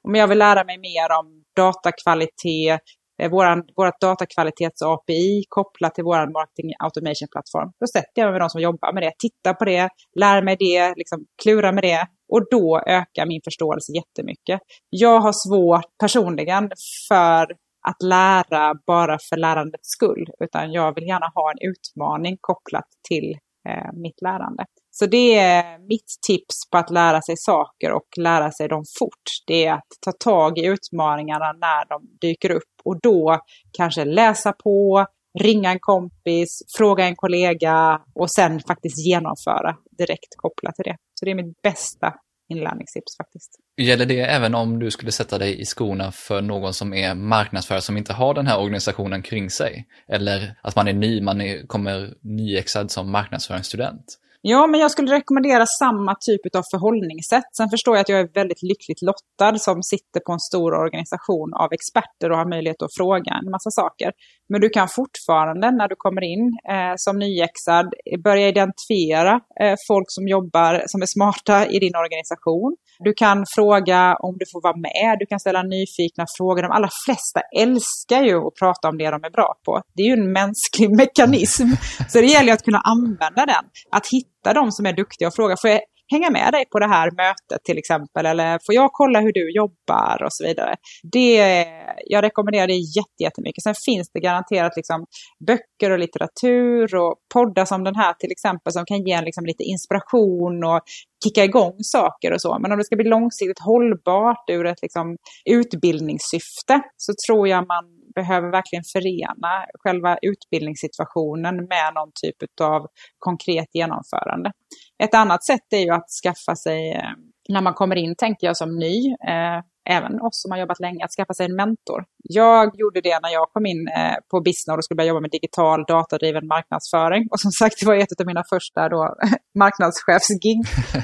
Om jag vill lära mig mer om datakvalitet, Eh, våran, vårat datakvalitets-API kopplat till vår marketing automation-plattform. Då sätter jag mig med de som jobbar med det, tittar på det, lär mig det, liksom klurar med det. Och då ökar min förståelse jättemycket. Jag har svårt personligen för att lära bara för lärandets skull, utan jag vill gärna ha en utmaning kopplat till eh, mitt lärande. Så det är mitt tips på att lära sig saker och lära sig dem fort. Det är att ta tag i utmaningarna när de dyker upp och då kanske läsa på, ringa en kompis, fråga en kollega och sen faktiskt genomföra direkt kopplat till det. Så det är mitt bästa inlärningstips faktiskt. Gäller det även om du skulle sätta dig i skorna för någon som är marknadsförare som inte har den här organisationen kring sig? Eller att man är ny, man är, kommer nyexad som marknadsföringsstudent? Ja, men jag skulle rekommendera samma typ av förhållningssätt. Sen förstår jag att jag är väldigt lyckligt lottad som sitter på en stor organisation av experter och har möjlighet att fråga en massa saker. Men du kan fortfarande när du kommer in eh, som nyexad börja identifiera eh, folk som jobbar, som är smarta i din organisation. Du kan fråga om du får vara med, du kan ställa nyfikna frågor. De allra flesta älskar ju att prata om det de är bra på. Det är ju en mänsklig mekanism. Så det gäller att kunna använda den. Att hitta de som är duktiga och fråga, får jag hänga med dig på det här mötet till exempel? Eller får jag kolla hur du jobbar och så vidare? Det, jag rekommenderar det jättemycket. Sen finns det garanterat liksom böcker och litteratur och poddar som den här till exempel som kan ge en liksom lite inspiration och kicka igång saker och så. Men om det ska bli långsiktigt hållbart ur ett liksom utbildningssyfte så tror jag man behöver verkligen förena själva utbildningssituationen med någon typ av konkret genomförande. Ett annat sätt är ju att skaffa sig, eh, när man kommer in tänker jag som ny, eh, även oss som har jobbat länge, att skaffa sig en mentor. Jag gjorde det när jag kom in eh, på Bisnode och skulle börja jobba med digital datadriven marknadsföring. Och som sagt, det var ett av mina första då, marknadschefsgig.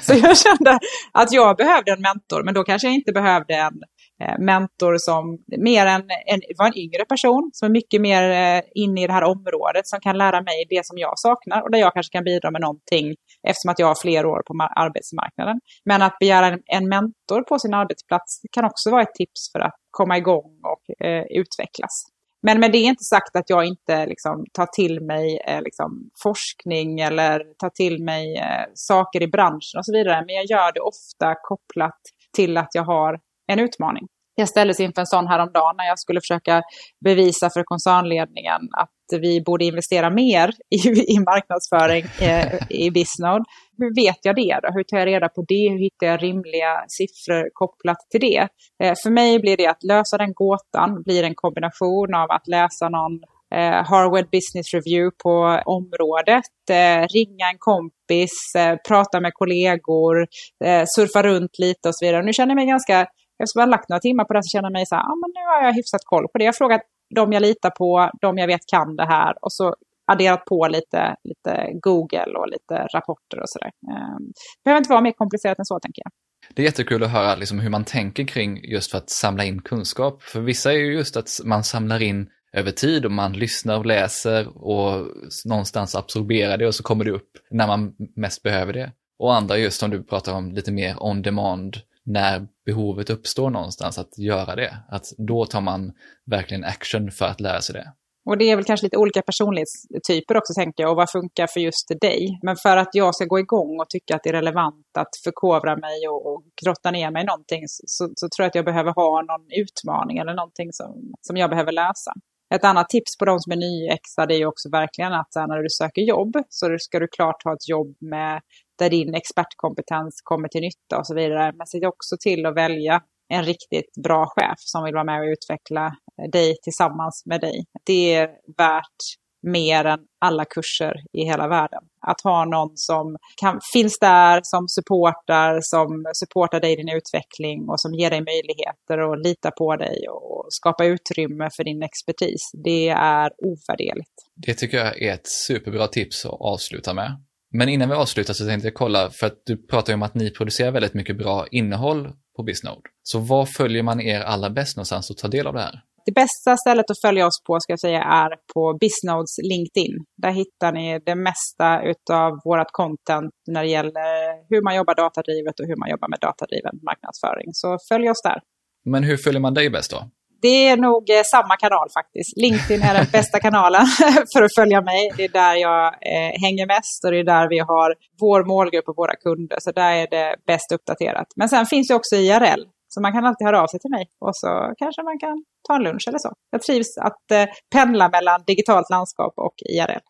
Så jag kände att jag behövde en mentor, men då kanske jag inte behövde en Eh, mentor som mer en, en, var en yngre person som är mycket mer eh, inne i det här området som kan lära mig det som jag saknar och där jag kanske kan bidra med någonting eftersom att jag har fler år på arbetsmarknaden. Men att begära en, en mentor på sin arbetsplats kan också vara ett tips för att komma igång och eh, utvecklas. Men med det är inte sagt att jag inte liksom, tar till mig eh, liksom, forskning eller tar till mig eh, saker i branschen och så vidare. Men jag gör det ofta kopplat till att jag har en utmaning. Jag ställdes inför en sån häromdagen när jag skulle försöka bevisa för koncernledningen att vi borde investera mer i, i marknadsföring eh, i Bisnode. Hur vet jag det då? Hur tar jag reda på det? Hur hittar jag rimliga siffror kopplat till det? Eh, för mig blir det att lösa den gåtan blir en kombination av att läsa någon eh, Harvard Business Review på området, eh, ringa en kompis, eh, prata med kollegor, eh, surfa runt lite och så vidare. Nu känner jag mig ganska jag jag har lagt några timmar på det så känner jag mig så här, ah, men nu har jag hyfsat koll på det. Jag har frågat de jag litar på, de jag vet kan det här och så adderat på lite, lite Google och lite rapporter och sådär. där. det behöver inte vara mer komplicerat än så, tänker jag. Det är jättekul att höra liksom hur man tänker kring just för att samla in kunskap. För vissa är ju just att man samlar in över tid och man lyssnar och läser och någonstans absorberar det och så kommer det upp när man mest behöver det. Och andra just som du pratar om lite mer on demand när behovet uppstår någonstans att göra det. Att då tar man verkligen action för att lära sig det. Och det är väl kanske lite olika personlighetstyper också tänker jag och vad funkar för just dig. Men för att jag ska gå igång och tycka att det är relevant att förkovra mig och, och grotta ner mig i någonting så, så, tror jag att jag behöver ha någon utmaning eller någonting som, som jag behöver läsa. Ett annat tips på de som är nyexade är ju också verkligen att när du söker jobb så ska du klart ha ett jobb med där din expertkompetens kommer till nytta och så vidare. Men se också till att välja en riktigt bra chef som vill vara med och utveckla eh, dig tillsammans med dig. Det är värt mer än alla kurser i hela världen. Att ha någon som kan, finns där, som supportar, som supportar dig i din utveckling och som ger dig möjligheter och litar på dig och skapar utrymme för din expertis. Det är ovärderligt. Det tycker jag är ett superbra tips att avsluta med. Men innan vi avslutar så tänkte jag kolla, för att du pratar ju om att ni producerar väldigt mycket bra innehåll på Bisnode. Så var följer man er allra bäst någonstans och tar del av det här? Det bästa stället att följa oss på ska jag säga är på Bisnodes LinkedIn. Där hittar ni det mesta av vårt content när det gäller hur man jobbar datadrivet och hur man jobbar med datadriven marknadsföring. Så följ oss där. Men hur följer man dig bäst då? Det är nog eh, samma kanal faktiskt. LinkedIn är den bästa kanalen för att följa mig. Det är där jag eh, hänger mest och det är där vi har vår målgrupp och våra kunder. Så där är det bäst uppdaterat. Men sen finns det också IRL. Så man kan alltid höra av sig till mig och så kanske man kan ta en lunch eller så. Jag trivs att eh, pendla mellan digitalt landskap och IRL.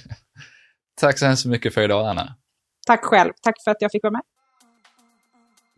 Tack så hemskt mycket för idag, Anna. Tack själv. Tack för att jag fick vara med.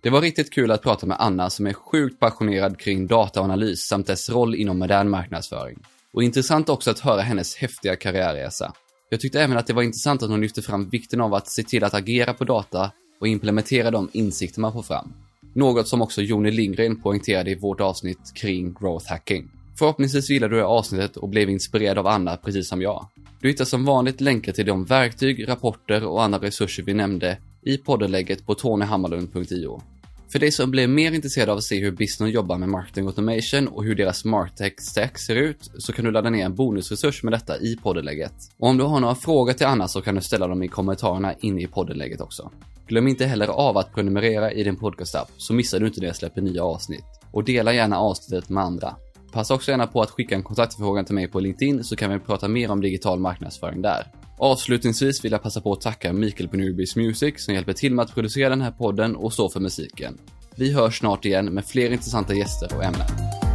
Det var riktigt kul att prata med Anna som är sjukt passionerad kring dataanalys samt dess roll inom modern marknadsföring. Och intressant också att höra hennes häftiga karriärresa. Jag tyckte även att det var intressant att hon lyfte fram vikten av att se till att agera på data och implementera de insikter man får fram. Något som också Joni Lindgren poängterade i vårt avsnitt kring growth hacking. Förhoppningsvis gillade du det avsnittet och blev inspirerad av Anna precis som jag. Du hittar som vanligt länkar till de verktyg, rapporter och andra resurser vi nämnde i poddenlägget på tonyhammarlund.io. För dig som blir mer intresserad av att se hur Business jobbar med marketing automation och hur deras martech stack ser ut så kan du ladda ner en bonusresurs med detta i poddenlägget. Och om du har några frågor till Anna så kan du ställa dem i kommentarerna inne i poddenlägget också. Glöm inte heller av att prenumerera i din podcastapp så missar du inte när jag släpper nya avsnitt. Och dela gärna avsnittet med andra. Passa också gärna på att skicka en kontaktförfrågan till mig på LinkedIn så kan vi prata mer om digital marknadsföring där. Avslutningsvis vill jag passa på att tacka Mikael på Newbies Music som hjälper till med att producera den här podden och stå för musiken. Vi hörs snart igen med fler intressanta gäster och ämnen.